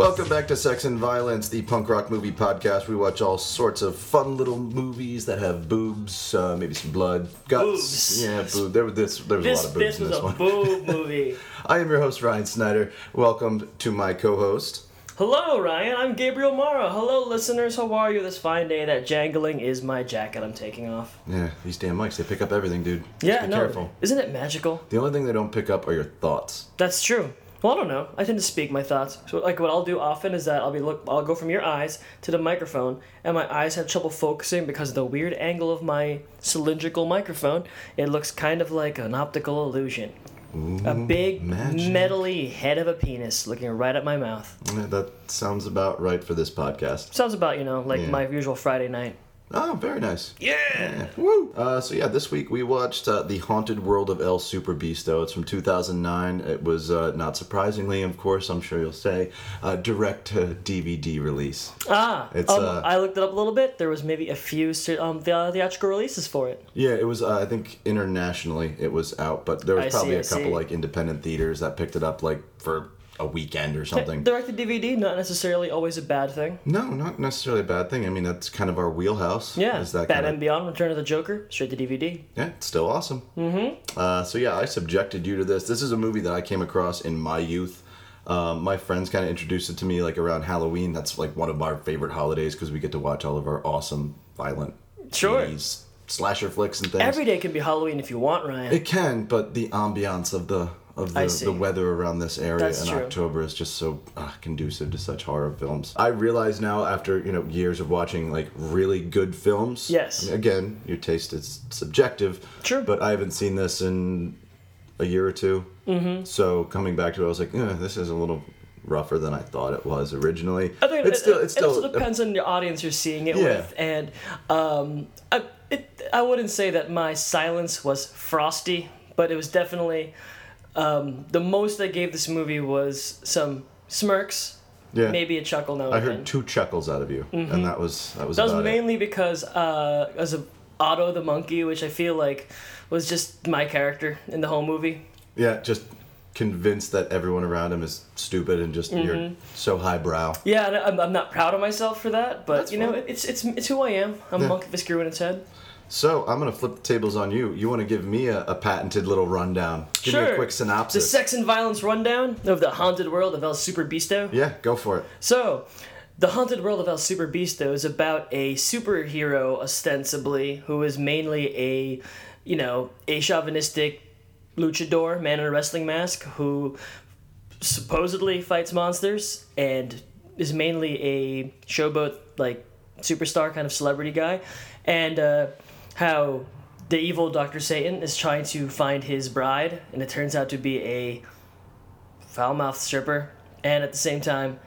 Welcome back to Sex and Violence, the punk rock movie podcast. We watch all sorts of fun little movies that have boobs, uh, maybe some blood, guts. Boobs. Yeah, boob. There, was- this, there was a lot of boobs this in was this a one. boob movie. I am your host Ryan Snyder. Welcome to my co-host. Hello, Ryan. I'm Gabriel Mara. Hello, listeners. How are you this fine day? That jangling is my jacket I'm taking off. Yeah, these damn mics, they pick up everything, dude. Just Yeah, be no. careful. Isn't it magical? The only thing they don't pick up are your thoughts. That's true. Well, I don't know. I tend to speak my thoughts. So, like, what I'll do often is that I'll be look. I'll go from your eyes to the microphone, and my eyes have trouble focusing because of the weird angle of my cylindrical microphone. It looks kind of like an optical illusion. a big, magic. metally head of a penis looking right at my mouth. Yeah, that sounds about right for this podcast. Sounds about you know like Yeah. my usual Friday night. Oh, very nice. Yeah. Yeah. Woo! Uh, so yeah, this week we watched uh, the Haunted World of El Super Beasto. It's from 2009. It was uh, not surprisingly, of course, I'm sure you'll say, uh, direct to DVD release. Ah, It's, um, uh, I looked it up a little bit. There was maybe a few um, the- theatrical releases for it. Yeah, it was. Uh, I think internationally it was out, but there was I probably see, a I couple see. like independent theaters that picked it up like for a weekend or something. Direct to DVD, not necessarily always a bad thing. No, not necessarily a bad thing. I mean, that's kind of our wheelhouse. Yeah, is that Batman kind of, Beyond, Return of the Joker, straight to DVD. Yeah, it's still awesome. Mm-hmm. Uh, so yeah, I subjected you to this. This is a movie that I came across in my youth. Um, my friends kind of introduced it to me like around Halloween. That's like one of our favorite holidays because we get to watch all of our awesome, violent, Sure. 80s slasher flicks and things. Every day can be Halloween if you want, Ryan. It can, but the ambiance of the of the, the weather around this area That's in true. October is just so uh, conducive to such horror films. I realize now, after you know years of watching like really good films. Yes. I mean, again, your taste is subjective. True. But I haven't seen this in a year or 2 Mm-hmm. So coming back to it, I was like, eh, this is a little rougher than I thought it was originally. I think it's it, still it, it's it also still depends on the audience you're seeing it Yeah. with, and um, I, it, I wouldn't say that my silence was frosty, but it was definitely um, the most I gave this movie was some smirks, yeah. maybe a chuckle now I and then. heard two chuckles out of you, and that was that was That was about it. mainly because uh, as of Otto the monkey, which I feel like was just my character in the whole movie. Yeah, just convinced that everyone around him is stupid and just Mm-hmm. you're so highbrow. Yeah, I'm, I'm not proud of myself for that, but That's you know, it's it's it's who I am. I'm Yeah. a monkey with a screw in its head. So I'm gonna flip the tables on you. You want to give me a, a patented little rundown? Give me Sure. a quick synopsis. The sex and violence rundown of the haunted world of El Super Beasto. yeah, go for it. So, the haunted world of El Super Beasto is about a superhero, ostensibly, who is mainly a, you know, a chauvinistic luchador, man in a wrestling mask, who supposedly fights monsters and is mainly a showboat, like, superstar kind of celebrity guy. And uh, how the evil Dr. Satan is trying to find his bride, and it turns out to be a foul mouthed stripper. And at the same time,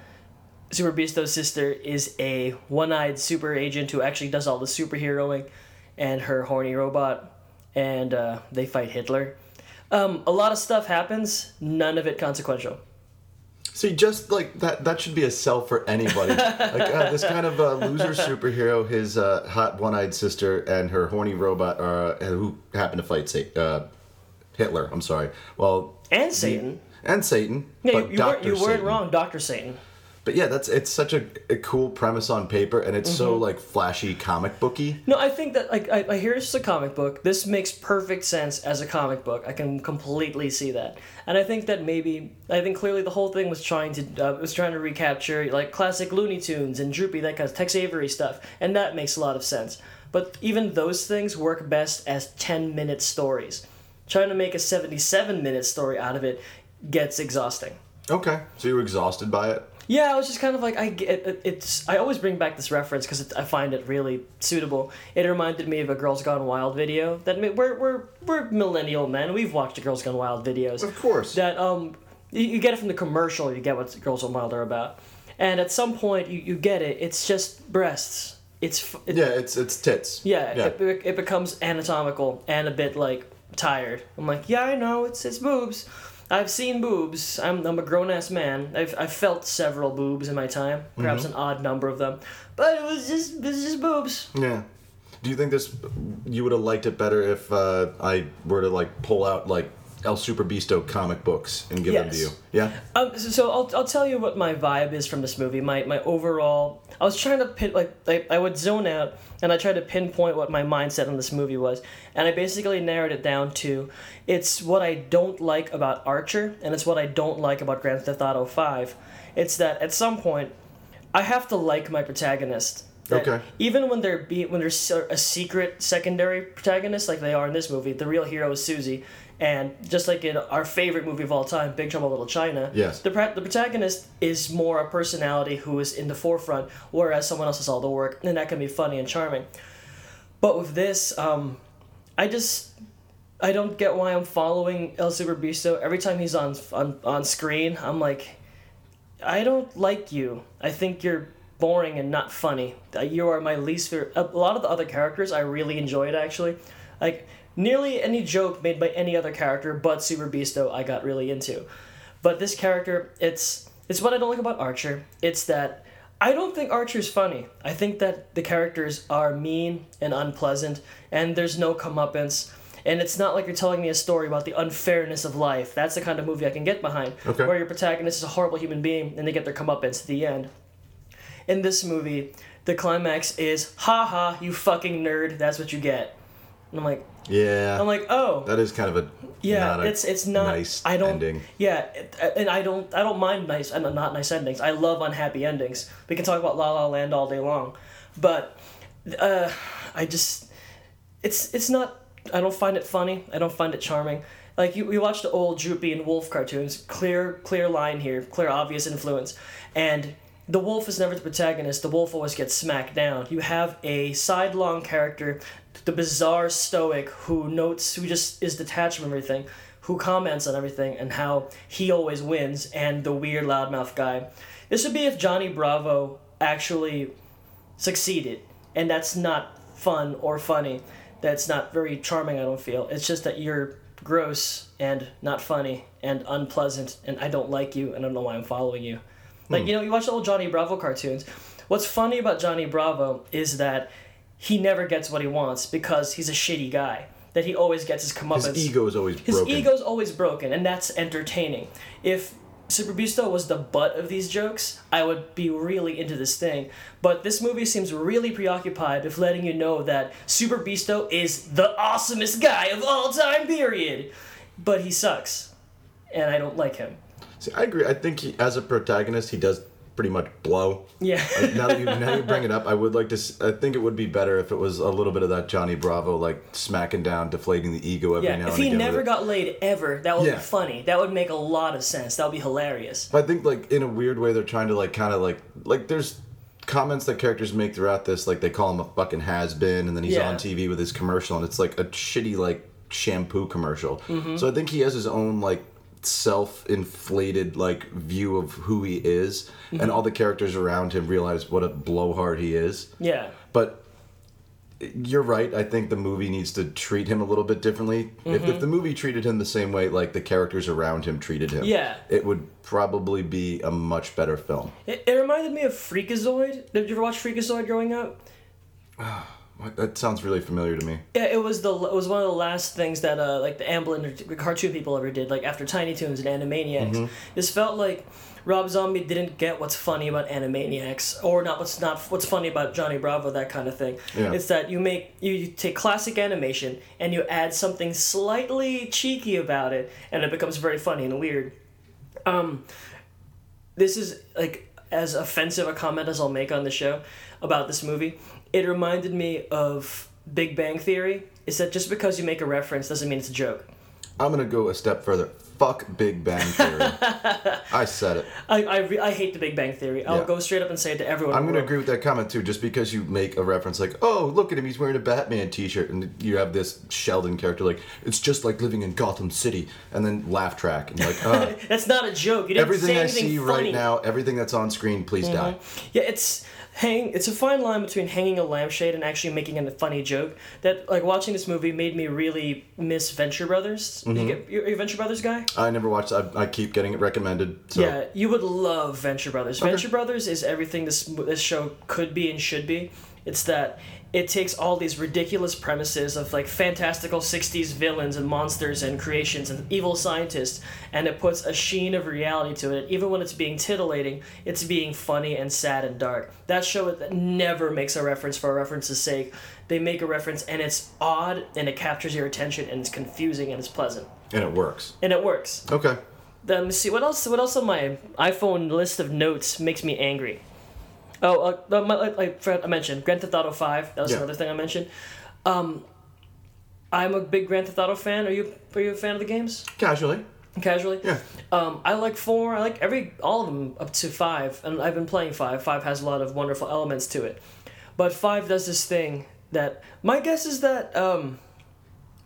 Super Beasto's sister is a one-eyed super agent who actually does all the superheroing, and her horny robot, and uh, they fight Hitler. Um, a lot of stuff happens, none of it consequential. See, just like that, that should be a sell for anybody. like uh, this kind of uh, loser superhero, his uh, hot one-eyed sister and her horny robot, uh, who happen to fight Sa- uh, Hitler. I'm sorry. Well, And Satan. and Satan. Yeah, you, you, weren't, you weren't wrong, Doctor Satan. But yeah, that's it's such a, a cool premise on paper, and it's Mm-hmm. so like flashy comic booky. No, I think that like I, I hear this is a comic book. This makes perfect sense as a comic book. I can completely see that, and I think that maybe I think clearly the whole thing was trying to uh, was trying to recapture like classic Looney Tunes and Droopy that kind of Tex Avery stuff, and that makes a lot of sense. But even those things work best as ten minute stories. Trying to make a seventy seven minute story out of it gets exhausting. Okay, so you were exhausted by it. Yeah, I was just kind of like I get it, it's. I always bring back this reference because I find it really suitable. It reminded me of a Girls Gone Wild video that we're we're we're millennial men. We've watched the Girls Gone Wild videos. Of course. That um, you, you get it from the commercial. You get what Girls Gone Wild are about, and at some point you, you get it. It's just breasts. It's it, Yeah, it's it's tits. yeah. yeah. It, it becomes anatomical and a bit like tired. I'm like, yeah, I know. It's it's boobs. I've seen boobs. I'm, I'm a grown ass man. I've, I've felt several boobs in my time, perhaps Mm-hmm. an odd number of them, but it was just it was just boobs. Yeah. Do you think this you would have liked it better if uh, I were to like pull out like El Super Beasto comic books and give them to you. Yeah. Um, so, so I'll, I'll tell you what my vibe is from this movie. My my overall, I was trying to pin like I, I would zone out and I tried to pinpoint what my mindset on this movie was, and I basically narrowed it down to, it's what I don't like about Archer and it's what I don't like about Grand Theft Auto Five. It's that at some point, I have to like my protagonist. Okay. Even when they're be when there's a secret secondary protagonist like they are in this movie, the real hero is Susie. And just like in our favorite movie of all time, Big Trouble in Little China, Yes. the, the protagonist is more a personality who is in the forefront, whereas someone else does all the work, and that can be funny and charming. But with this, um, I just I don't get why I'm following El Super Beasto. Every time he's on on on screen, I'm like, I don't like you. I think you're boring and not funny. You are my least favorite. A lot of the other characters I really enjoyed actually, like nearly any joke made by any other character but Super Beasto I got really into. But this character, it's it's what I don't like about Archer. It's that I don't think Archer's funny. I think that the characters are mean and unpleasant, and there's no comeuppance. And it's not like you're telling me a story about the unfairness of life. That's the kind of movie I can get behind. Okay. Where your protagonist is a horrible human being and they get their comeuppance at the end. In this movie, the climax is, ha ha, you fucking nerd, that's what you get. And I'm like, Yeah. I'm like, oh, that is kind of a yeah, not a it's it's not. nice I don't. ending. Yeah, and I don't. I don't mind nice and not nice endings. I love unhappy endings. We can talk about La La Land all day long, but uh, I just it's it's not. I don't find it funny. I don't find it charming. Like you, we watched the old Droopy and Wolf cartoons. Clear, clear line here. Clear, obvious influence. And the wolf is never the protagonist. The wolf always gets smacked down. You have a sidelong character, the bizarre stoic who notes, who just is detached from everything, who comments on everything and how he always wins, and the weird loudmouth guy. This would be if Johnny Bravo actually succeeded, and that's not fun or funny. That's not very charming. I don't feel. It's just that you're gross and not funny and unpleasant, and I don't like you, and I don't know why I'm following you. Like hmm. you know, you watch the old Johnny Bravo cartoons. What's funny about Johnny Bravo is that he never gets what he wants because he's a shitty guy. That he always gets his comeuppance. His ego is always His broken. ego's always broken, and that's entertaining. If Super Beasto was the butt of these jokes, I would be really into this thing. But this movie seems really preoccupied with letting you know that Super Beasto is the awesomest guy of all time, period. But he sucks, and I don't like him. See, I agree. I think he, as a protagonist, he does pretty much blow. Yeah. now that you now you bring it up, I would like to. I think it would be better if it was a little bit of that Johnny Bravo, like smacking down, deflating the ego every Yeah, now if and he again. never got laid ever, that would Yeah. be funny. That would make a lot of sense. That would be hilarious. I think like in a weird way, they're trying to like kind of like like there's comments that characters make throughout this, like they call him a fucking has been, and then he's Yeah. on TV with his commercial, and it's like a shitty like shampoo commercial. Mm-hmm. So I think he has his own like self-inflated like view of who he is, Mm-hmm. and all the characters around him realize what a blowhard he is. Yeah. But you're right. I think the movie needs to treat him a little bit differently. If, Mm-hmm. if the movie treated him the same way like the characters around him treated him, Yeah. it would probably be a much better film. It, it reminded me of Freakazoid. Did you ever watch Freakazoid growing up? What- That sounds really familiar to me. Yeah, it was the it was one of the last things that uh like the Amblin or cartoon people ever did like after Tiny Toons and Animaniacs. This felt like Rob Zombie didn't get what's funny about Animaniacs or not what's not what's funny about Johnny Bravo that kind of thing. Yeah. It's that you make you, you take classic animation and you add something slightly cheeky about it and it becomes very funny and weird. Um this is like as offensive a comment as I'll make on the show about this movie. It reminded me of Big Bang Theory. Is that just because you make a reference doesn't mean it's a joke. I'm gonna go a step further. Fuck Big Bang Theory. I said it. I, I, re- I hate the Big Bang Theory. I'll Yeah. go straight up and say it to everyone. I'm gonna agree with that comment too. Just because you make a reference like, "Oh, look at him, he's wearing a Batman T-shirt," and you have this Sheldon character like, "It's just like living in Gotham City," and then laugh track and you're like, uh, That's not a joke. You didn't everything say I see funny. Mm-hmm. right now, everything that's on screen, please die. Yeah, it's hang. It's a fine line between hanging a lampshade and actually making a funny joke. That like watching this movie made me really miss Venture Brothers. Mm-hmm. You get, you're a Venture Brothers guy. I never watched. I, I keep getting it recommended. So. Yeah, you would love Venture Brothers. Venture Brothers is everything this this show could be and should be. It's that it takes all these ridiculous premises of like fantastical 60s villains and monsters and creations and evil scientists and it puts a sheen of reality to it. Even when it's being titillating, it's being funny and sad and dark. That show that never makes a reference for a reference's sake. They make a reference and it's odd and it captures your attention and it's confusing and it's pleasant. And it works. And it works. Okay. Let me see what else. What else on my iPhone list of notes makes me angry? Oh, uh, my, like, like I mentioned, Grand Theft Auto Five. That was Yeah. another thing I mentioned. Um, I'm a big Grand Theft Auto fan. Are you? Are you a fan of the games? Casually. Casually. Yeah. Um, I like four. I like every all of them up to five, and I've been playing five. Five has a lot of wonderful elements to it, but five does this thing that my guess is that um,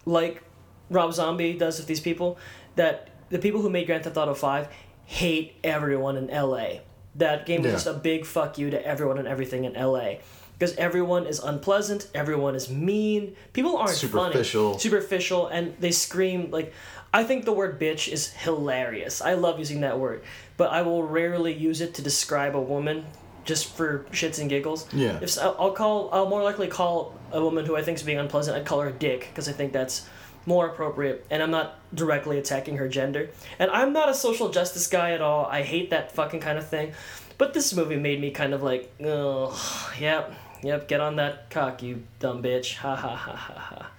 like Rob Zombie does with these people, that the people who made Grand Theft Auto Five hate everyone in L.A. That game was Yeah. just a big fuck you to everyone and everything in L.A. Because everyone is unpleasant, everyone is mean, people aren't Superficial. funny, superficial, and they scream like. I think the word bitch is hilarious. I love using that word, but I will rarely use it to describe a woman just for shits and giggles. Yeah. If I'll call, I'll more likely call a woman who I think is being unpleasant. I'd call her a dick because I think that's more appropriate, and I'm not directly attacking her gender. And I'm not a social justice guy at all. I hate that fucking kind of thing. But this movie made me kind of like, oh, yep, yep, get on that cock, you dumb bitch. Ha ha ha ha ha.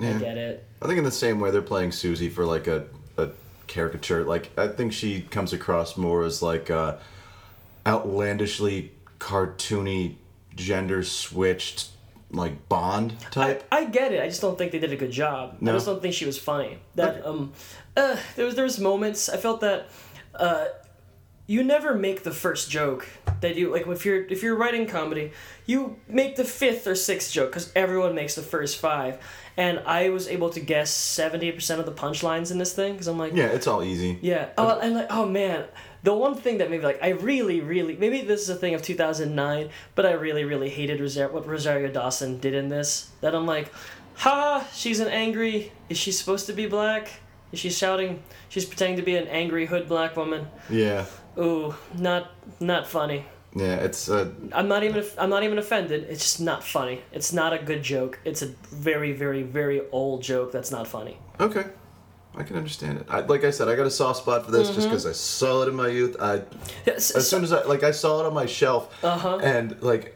I get it. I think in the same way they're playing Susie for like a, a caricature. Like I think she comes across more as like a outlandishly cartoony, gender switched like Bond I, type. I get it. I just don't think they did a good job. No? I just don't think she was funny. That Okay. um, uh, there was there was moments I felt that, uh, you never make the first joke that you like if you're if you're writing comedy, you make the fifth or sixth joke because everyone makes the first five, and I was able to guess seventy percent of the punchlines in this thing because I'm like yeah, it's all easy. yeah. Oh, and like, oh man, the one thing that maybe like I really, really maybe this is a thing of two thousand nine, but I really, really hated Rosario, what Rosario Dawson did in this. That I'm like, ha, she's an angry. Is she supposed to be black? Is she shouting? She's pretending to be an angry hood black woman. Yeah, Ooh, not not funny. yeah, it's uh, I'm not even I'm not even offended. It's just not funny. It's not a good joke. It's a very, very, very old joke that's not funny. okay. I can understand it. I, like I said, I got a soft spot for this just Mm-hmm. because I saw it in my youth. I Yes, as soon as I like I saw it on my shelf, Uh-huh. and like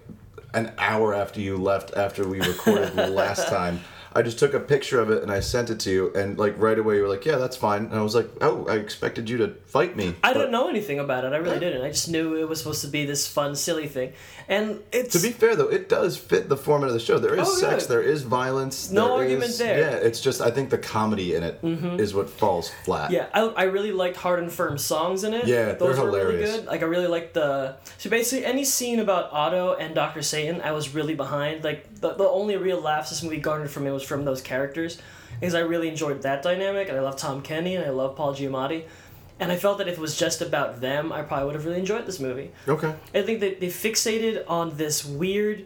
an hour after you left, after we recorded the last time, I just took a picture of it and I sent it to you, and like right away you were like, "Yeah, that's fine," and I was like, "Oh, I expected you to fight me." I but didn't know anything about it. I really didn't. I just knew it was supposed to be this fun, silly thing, and it's To be fair though, it does fit the format of the show. There is Oh, sex, there is violence. No there argument is- there. Mm-hmm. Yeah, it's just I think the comedy in it is what falls flat. yeah. I, I really liked Hard and Firm songs in it. Yeah, those they're were really hilarious. good. Like I really liked the so basically any scene about Otto and Doctor Satan, I was really behind. Like the the only real laughs this movie garnered from me was from those characters, because I really enjoyed that dynamic, and I love Tom Kenny and I love Paul Giamatti. And I felt that if it was just about them, I probably would have really enjoyed this movie. Okay. I think that they fixated on this weird,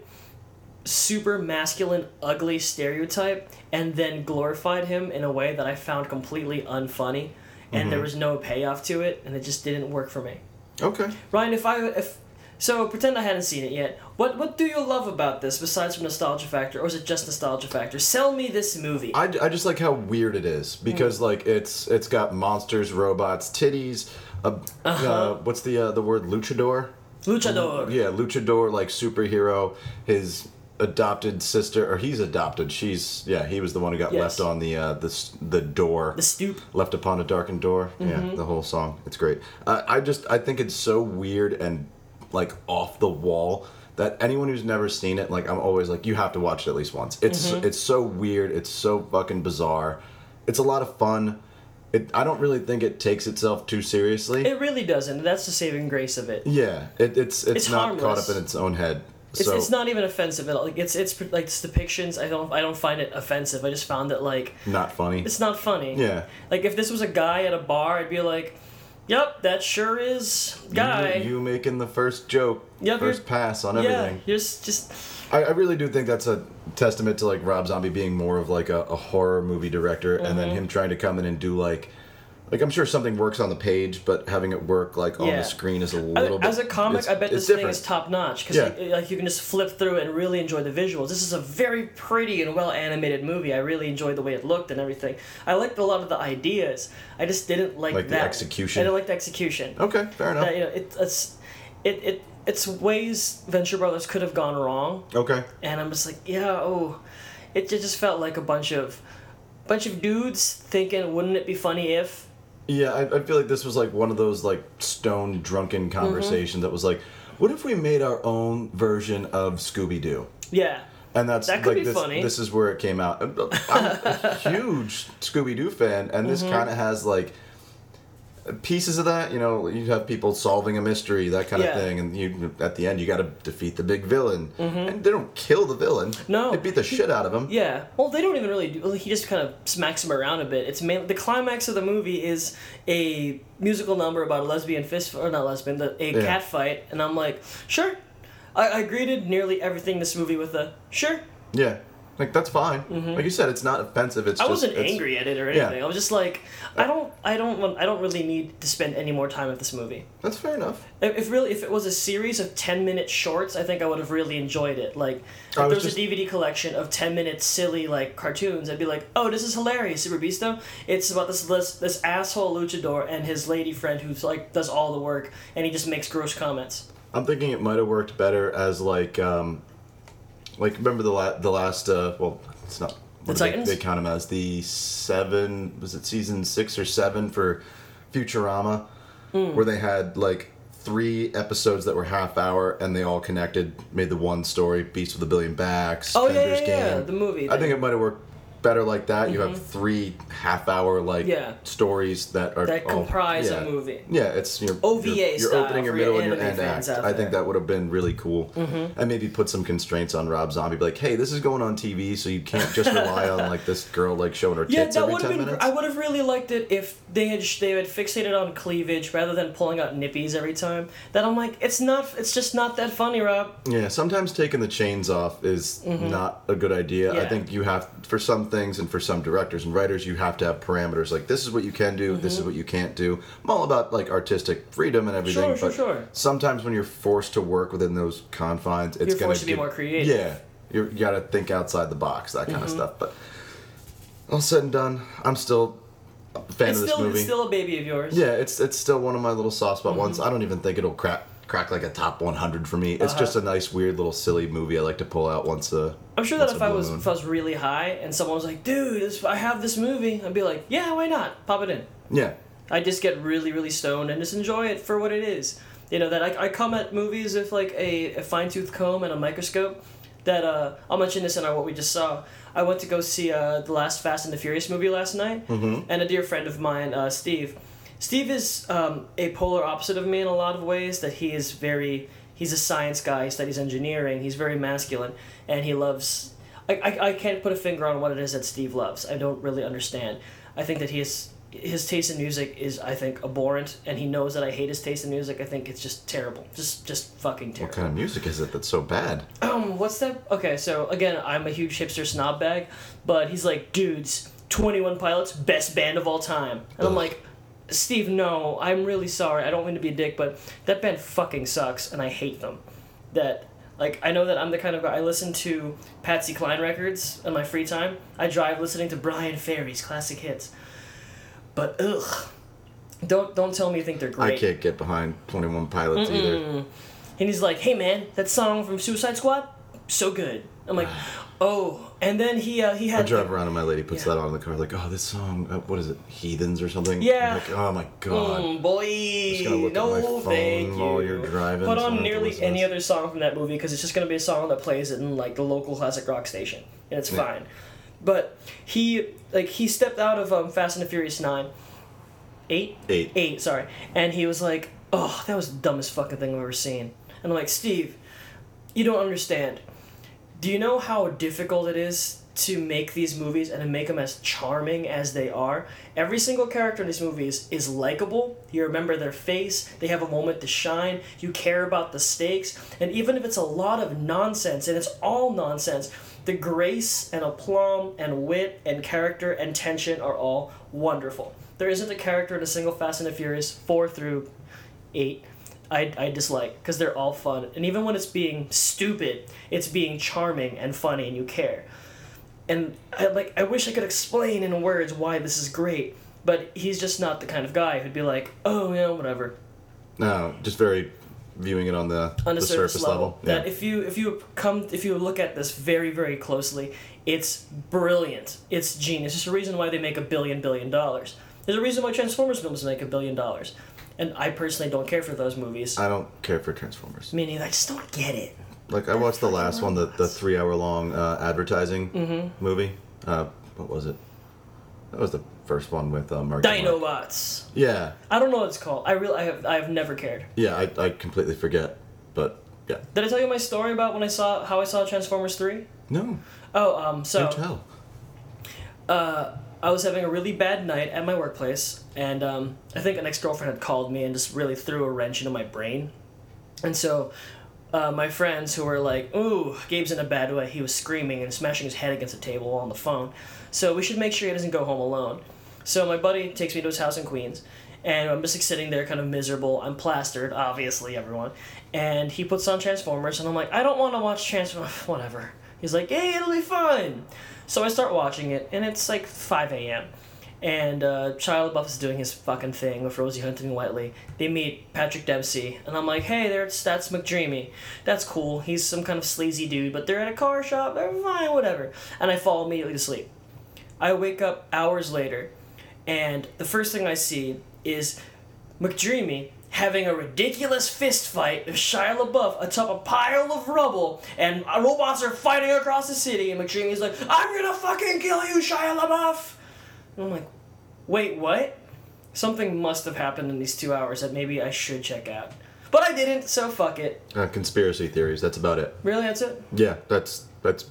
super masculine, ugly stereotype and then glorified him in a way that I found completely unfunny. And there mm-hmm. was no payoff to it, and it just didn't work for me. Okay. Ryan, if I if so, pretend I hadn't seen it yet. What what do you love about this besides from nostalgia factor, or is it just nostalgia factor? Sell me this movie. I, I just like how weird it is because like it's it's got monsters, robots, titties. Uh, Uh-huh. uh, what's the uh, the word luchador? Luchador. Yeah, luchador like superhero. His adopted sister, or he's adopted. She's yeah. He was the one who got Yes. left on the uh, the the door. The stoop. left upon a darkened door. Yeah, Mm-hmm. the whole song. It's great. Uh, I just I think it's so weird and like off the wall that anyone who's never seen it, like I'm always like, you have to watch it at least once. It's Mm-hmm. it's so weird. It's so fucking bizarre. It's a lot of fun. It I don't really think it takes itself too seriously. It really doesn't. That's the saving grace of it. yeah, it, it's it's, It's not caught up in its own head. It's, it's not even offensive at all. Like it's it's like its depictions. I don't I don't find it offensive. I just found it like not funny. it's not funny. Yeah. Like if this was a guy at a bar, I'd be like, "Yep, that sure is guy." You, you making the first joke, Yep, first pass on everything. you're just, just I, I really do think that's a testament to like Rob Zombie being more of like a, a horror movie director, and Mm-hmm. then him trying to come in and do like Like I'm sure something works on the page, but having it work like on Yeah. the screen is a little bit. As a comic, I bet this thing is top notch because Yeah. like you can just flip through it and really enjoy the visuals. This is a very pretty and well animated movie. I really enjoyed the way it looked and everything. I liked a lot of the ideas. I just didn't like, Like the that execution? I didn't like the execution. Okay, fair enough. That, you know, it, it's it, it it's ways Venture Brothers could have gone wrong, Okay. and I'm just like, yeah, oh, it ju- just felt like a bunch of bunch of dudes thinking, wouldn't it be funny if? Yeah, I, I feel like this was like one of those like stone drunken Mm-hmm. conversations that was like, what if we made our own version of Scooby Doo? Yeah. And that's That like this, this is where it came out. I'm a huge Scooby Doo fan, and Mm-hmm. this kind of has like pieces of that. You know, you have people solving a mystery, that kind Yeah. of thing, and you at the end you got to defeat the big villain, and they don't kill the villain. Mm-hmm. No. they beat the shit out of him. Yeah. Well, they don't even really do. He just kind of smacks him around a bit. It's main, the climax of the movie is a musical number about a lesbian fist or not lesbian, the, a Yeah. cat fight, and I'm like, sure. I, I greeted nearly everything in this movie with a sure. Yeah, like that's fine. Like you said, it's not offensive. It's Mm-hmm. I just, wasn't it's- angry at it or yeah. anything. I was just like, I don't, I don't want, I don't really need to spend any more time with this movie. That's fair enough. If, really, if it was a series of ten minute shorts, I think I would have really enjoyed it. Like, if there was was just- a DVD collection of ten minute silly like cartoons, I'd be like, oh, this is hilarious, Super Beasto. It's about this this, this asshole luchador and his lady friend who's like does all the work, and he just makes gross comments. I'm thinking it might have worked better as like, um, like remember the la- the last uh, well, it's not. The what they, Titans? they count them as the seven. Was it season six or seven for Futurama, Hmm. where they had like three episodes that were half hour and they all connected, made the one story. Beast with a Billion Backs. Oh yeah, yeah, yeah, the movie. I think it might have worked better like that. You have three half hour like Mm-hmm. Yeah. stories that are that all- comprise yeah. a movie. Yeah, it's your OVA your, your style opening, your middle, and your end act. I think. Mm-hmm. that would have been really cool, and maybe put some constraints on Rob Zombie. Be like, hey, this is going on TV, so you can't just rely on like this girl like showing her Yeah, tits that every would have ten been. minutes. I would have really liked it if they had they had fixated on cleavage rather than pulling out nippies every time. That I'm like, it's not. It's just not that funny, Rob. Yeah, sometimes taking the chains off is not a good idea. I Mm-hmm. Think you have, for some things and for some directors and writers, you have to have parameters. Like, this is what you can do, this is what you can't do. I'm all about, like, artistic freedom and everything. Sure, sure, sure. Sometimes when you're forced to work within those confines, it's going to be more creative. Yeah. You got to think outside the box, that Mm-hmm. kind of stuff. But all said and done, I'm still a fan It's of this still movie. it's still a baby of yours. Yeah, it's it's still one of my little soft Mm-hmm. spot ones. I don't even think it'll crack crack like a top 100 for me. It's Uh-huh. just a nice, weird little silly movie I like to pull out once a. I'm sure that if I was moon. if I was really high and someone was like, "Dude, this, I have this movie," I'd be like, "Yeah, why not? Pop it in." yeah, I just get really, really stoned and just enjoy it for what it is. You know that I, I come at movies with like a, a fine tooth comb and a microscope. That uh, I'll mention this in our what we just saw. I went to go see uh, the last Fast and the Furious movie last night, mm-hmm. and a dear friend of mine, uh, Steve. Steve is um, a polar opposite of me in a lot of ways. That he is very. He's a science guy. He studies engineering. He's very masculine, and he loves. I, I, I can't put a finger on what it is that Steve loves. I don't really understand. I think that he is his taste in music is I think abhorrent, and he knows that I hate his taste in music. I think it's just terrible, just just fucking terrible. what kind of music is it that's so bad? Um, what's that? Okay, so again, I'm a huge hipster snob bag, but he's like, dudes, Twenty One Pilots, best band of all time, and I'm like, Steve, no, I'm really sorry. I don't mean to be a dick, but that band fucking sucks, and I hate them. That. Like I know that I'm the kind of guy I listen to Patsy Cline records in my free time. I drive listening to Bryan Ferry's classic hits. But ugh, don't don't tell me you think they're great. I can't get behind 21 Pilots either. And he's like, "Hey man, that song from Suicide Squad, so good." I'm like, "Oh." And then he uh, he had. I drive around and my lady puts Yeah. that on in the car, like, oh, this song, uh, what is it, Heathens or something? Yeah. I'm like, oh my god. Mm, boy, gonna look at no, my phone thank you. while you're driving, Put so I don't on have nearly any other song from that movie because it's just gonna be a song that plays it in like the local classic rock station, and it's Yeah. fine. But he like he stepped out of um, Fast and the Furious Nine, eight, Eight. eight, sorry, and he was like, "Oh, that was the dumbest fucking thing I've ever seen." And I'm like, "Steve, you don't understand. Do you know how difficult it is to make these movies and to make them as charming as they are? Every single character in these movies is likable. You remember their face, they have a moment to shine, you care about the stakes, and even if it's a lot of nonsense, and it's all nonsense, the grace and aplomb and wit and character and tension are all wonderful. there isn't a character in a single Fast and the Furious four through eight. I, I dislike because they're all fun and even when it's being stupid it's being charming and funny and you care and I like I wish I could explain in words why this is great but he's just not the kind of guy who'd be like oh yeah whatever No, just very viewing it on the, on the surface, surface, level. Yeah. That if you if you come if you look at this very very closely, it's brilliant. It's genius. There's a reason why they make a billion billion dollars. There's a reason why Transformers films make a billion dollars, and I personally don't care for those movies. I don't care for Transformers. Meaning. I just don't get it. Like I watched the last one, the, the three hour long uh, advertising Mm-hmm. movie. Uh, what was it? That was the first one with uh, Mark. Mark. Dinobots. Yeah, I don't know what it's called. I really I have I have never cared. yeah. I, I completely forget, but yeah. Did I tell you my story about when I saw how I saw Transformers three? No, Oh, um, so do tell. uh, I was having a really bad night at my workplace, and um, I think an ex girlfriend had called me and just really threw a wrench into my brain. And so, uh, my friends who were like, "Ooh, Gabe's in a bad way. He was screaming and smashing his head against the table on the phone. So we should make sure he doesn't go home alone." So my buddy takes me to his house in Queens, and I'm just like sitting there, kind of miserable. I'm plastered, obviously, everyone. And he puts on Transformers, and I'm like, "I don't want to watch Transformers. Whatever." He's like, "Hey, it'll be fine." So I start watching it, and it's like 5 a.m. And uh, Shia LaBeouf is doing his fucking thing with Rosie Huntington Whiteley. They meet Patrick Dempsey, and I'm like, hey, there's that's McDreamy. That's cool. He's some kind of sleazy dude, but they're at a car shop. They're fine, whatever. And I fall immediately to sleep. I wake up hours later, and the first thing I see is McDreamy having a ridiculous fist fight with Shia LaBeouf atop a pile of rubble, and robots are fighting across the city, and McDreamy's like, I'm gonna fucking kill you, Shia LaBeouf! And I'm like, wait, what? Something must have happened in these two hours that maybe I should check out. But I didn't, so fuck it. Uh, conspiracy theories. That's about it. Really, that's it? Yeah, that's that's.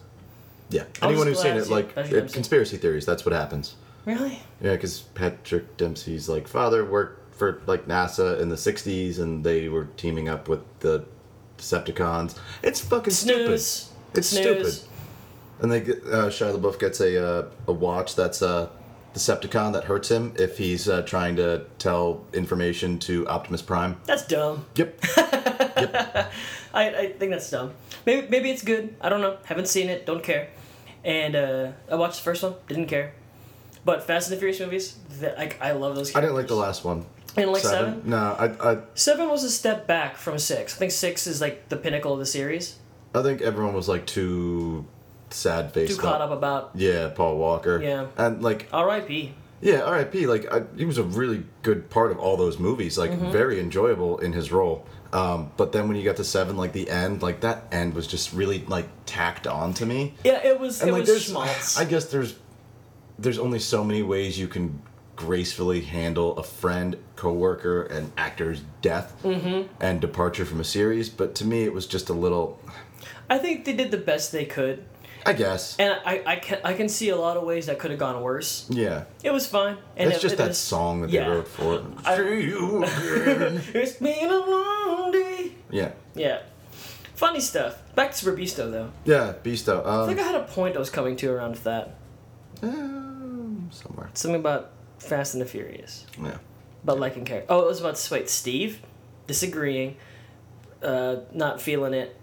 Yeah, I was anyone who's seen it, like it, conspiracy theories. That's what happens. Really? Yeah, because Patrick Dempsey's like father worked for like NASA in the '60s, and they were teaming up with the Decepticons. It's fucking Snooze. stupid. It's Snooze. stupid. And they get, uh, Shia LaBeouf gets a uh, a watch that's a Decepticon that hurts him if he's uh, trying to tell information to Optimus Prime. That's dumb. Yep. I, I think that's dumb. Maybe maybe it's good. I don't know. Haven't seen it. Don't care. And uh, I watched the first one. Didn't care. But Fast and the Furious movies, th- like I love those. I didn't like the last one. Didn't like seven? No, I, I Seven was a step back from six. I think six is like the pinnacle of the series. I think everyone was like too sad faced. Too caught up about Yeah, Paul Walker. Yeah. And like R.I.P. Yeah, R.I.P. Like I, he was a really good part of all those movies. Like Mm-hmm. very enjoyable in his role. Um, but then when you got to seven, like the end, like that end was just really like tacked on to me. Yeah, it was. And it like was there's, schmaltz. I guess there's there's only so many ways you can gracefully handle a friend, coworker, and actor's death Mm-hmm. and departure from a series. But to me, it was just a little. I think they did the best they could, I guess. and I, I can I can see a lot of ways that could have gone worse. Yeah. It was fine. And It's it- just it that was- song that yeah. they wrote for it. I- See you again. It's been a long day. yeah. Yeah. Funny stuff. Back to Super Beasto though. Yeah, Beasto. I Um, think I had a point I was coming to around with that. um, somewhere. Something about Fast and the Furious. Yeah. About liking character. Oh, it was about wait, Steve disagreeing, uh, not feeling it.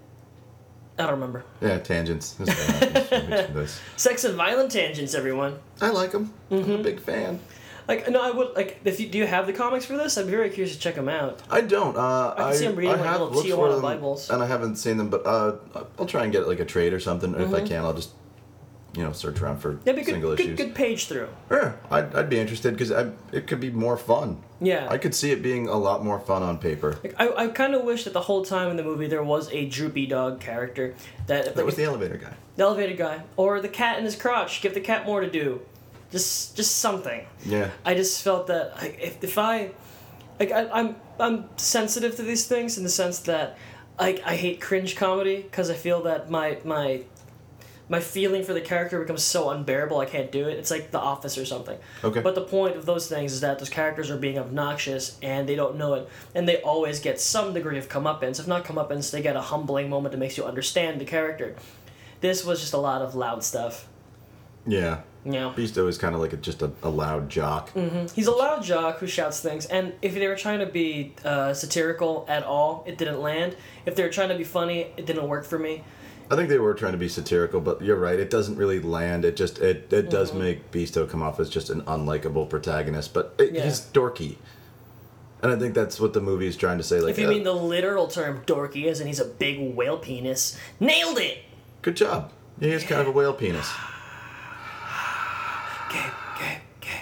I don't remember. Yeah, tangents. That's what happens when we do this. Sex and violent tangents, everyone. I like them. I'm Mm-hmm. a big fan. Like no, I would like if you do you have the comics for this? I'm very curious to check them out. I don't. Uh, I can see 'em reading, like, have little Tijuana them, Bibles. and I haven't seen them. But uh, I'll try and get like a trade or something. If I Mhm. can, I'll just you know search around for That'd be single good, issues. good, good page through. Yeah, I'd, I'd be interested because it could be more fun. Yeah. I could see it being a lot more fun on paper. Like, I, I kind of wish that the whole time in the movie there was a droopy dog character that, That was the elevator guy. the elevator guy or the cat in his crotch. Give the cat more to do, just just something. Yeah. I just felt that I, if if I, like I, I'm I'm sensitive to these things in the sense that like I hate cringe comedy because I feel that my my my feeling for the character becomes so unbearable I can't do it. It's like The Office or something. Okay. But the point of those things is that those characters are being obnoxious and they don't know it, and they always get some degree of comeuppance. If not comeuppance, they get a humbling moment that makes you understand the character. This was just a lot of loud stuff. Yeah. Yeah. Beasto is kind of like a, just a, a loud jock. Mm-hmm. He's a loud jock who shouts things, and if they were trying to be uh, satirical at all, it didn't land. If they were trying to be funny, it didn't work for me. I think they were trying to be satirical, but you're right. It doesn't really land. It just it, it does Mm-hmm. make Beasto come off as just an unlikable protagonist, but it, Yeah. he's dorky. And I think that's what the movie is trying to say. Like, If you uh, mean the literal term dorky, as in he's a big whale penis, nailed it! good job. Yeah, he has kind of a whale penis. Okay, okay, okay.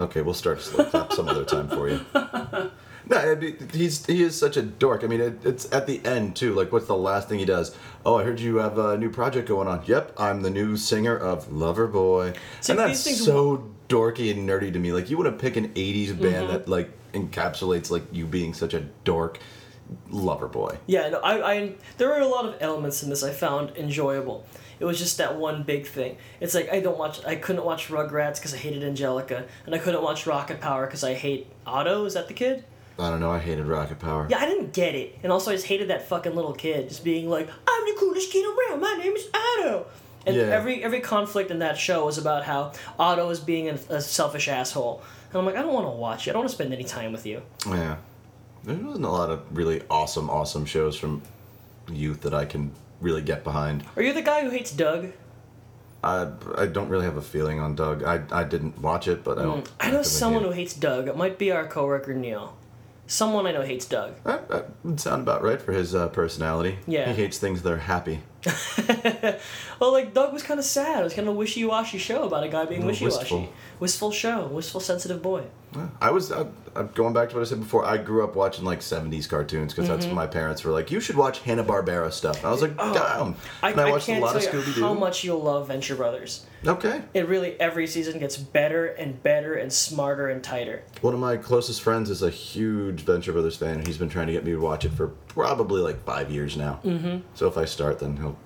Okay, we'll start slow clap some other time for you. No, he's he is such a dork. I mean, it, it's at the end too. Like, what's the last thing he does? Oh, I heard you have a new project going on. Yep, I'm the new singer of Loverboy, See, and that's things- so dorky and nerdy to me. Like, you want to pick an '80s band Mm-hmm. that like encapsulates like you being such a dork, Loverboy. Yeah, no, I, I, there were a lot of elements in this I found enjoyable. It was just that one big thing. It's like I don't watch, I couldn't watch Rugrats because I hated Angelica, and I couldn't watch Rocket Power because I hate Otto. Is that the kid? I don't know. I hated Rocket Power. Yeah, I didn't get it, and also I just hated that fucking little kid just being like, "I'm the coolest kid around. My name is Otto." And Yeah. every every conflict in that show was about how Otto is being a, a selfish asshole. And I'm like, I don't want to watch you. I don't want to spend any time with you. Yeah. There wasn't a lot of really awesome, awesome shows from youth that I can really get behind. Are you the guy who hates Doug? I, I don't really have a feeling on Doug. I, I didn't watch it, but I don't. Mm. I know someone who hates Doug. It might be our coworker Neil. Someone I know hates Doug. That, that would sound about right for his uh, personality. Yeah. He hates things that are happy. Well, like Doug was kind of sad. It was kind of a wishy-washy show about a guy being wishy-washy. wistful. Wistful show. Wistful, sensitive boy. I was going back to what I said before. I grew up watching like '70s cartoons because that's what my parents were like. You should watch Hanna Barbera stuff. And I was like. Mm-hmm. Oh. I, and I, I watched can't a lot of Scooby Doo. how much you'll love Venture Brothers. Okay. It really every season gets better and better and smarter and tighter. One of my closest friends is a huge Venture Brothers fan, and he's been trying to get me to watch it for probably like five years now. Mm-hmm. So if I start, then he'll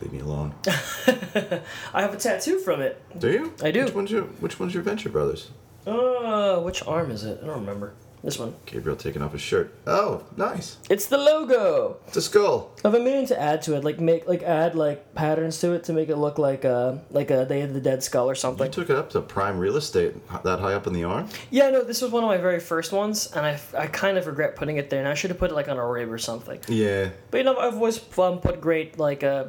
leave me alone. I have a tattoo from it. Do you? I do. Which one's your Which one's your Venture Brothers? Uh, which arm is it? I don't remember. This one. Gabriel taking off his shirt. Oh, nice. It's the logo. It's a skull. I've been meaning to add to it, like make like add like patterns to it to make it look like uh like a Day of the Dead skull or something. You took it up to prime real estate h- that high up in the arm. Yeah, no, this was one of my very first ones, and I, I kind of regret putting it there. And I should have put it like on a rib or something. Yeah. But you know, I've always um, put great like uh,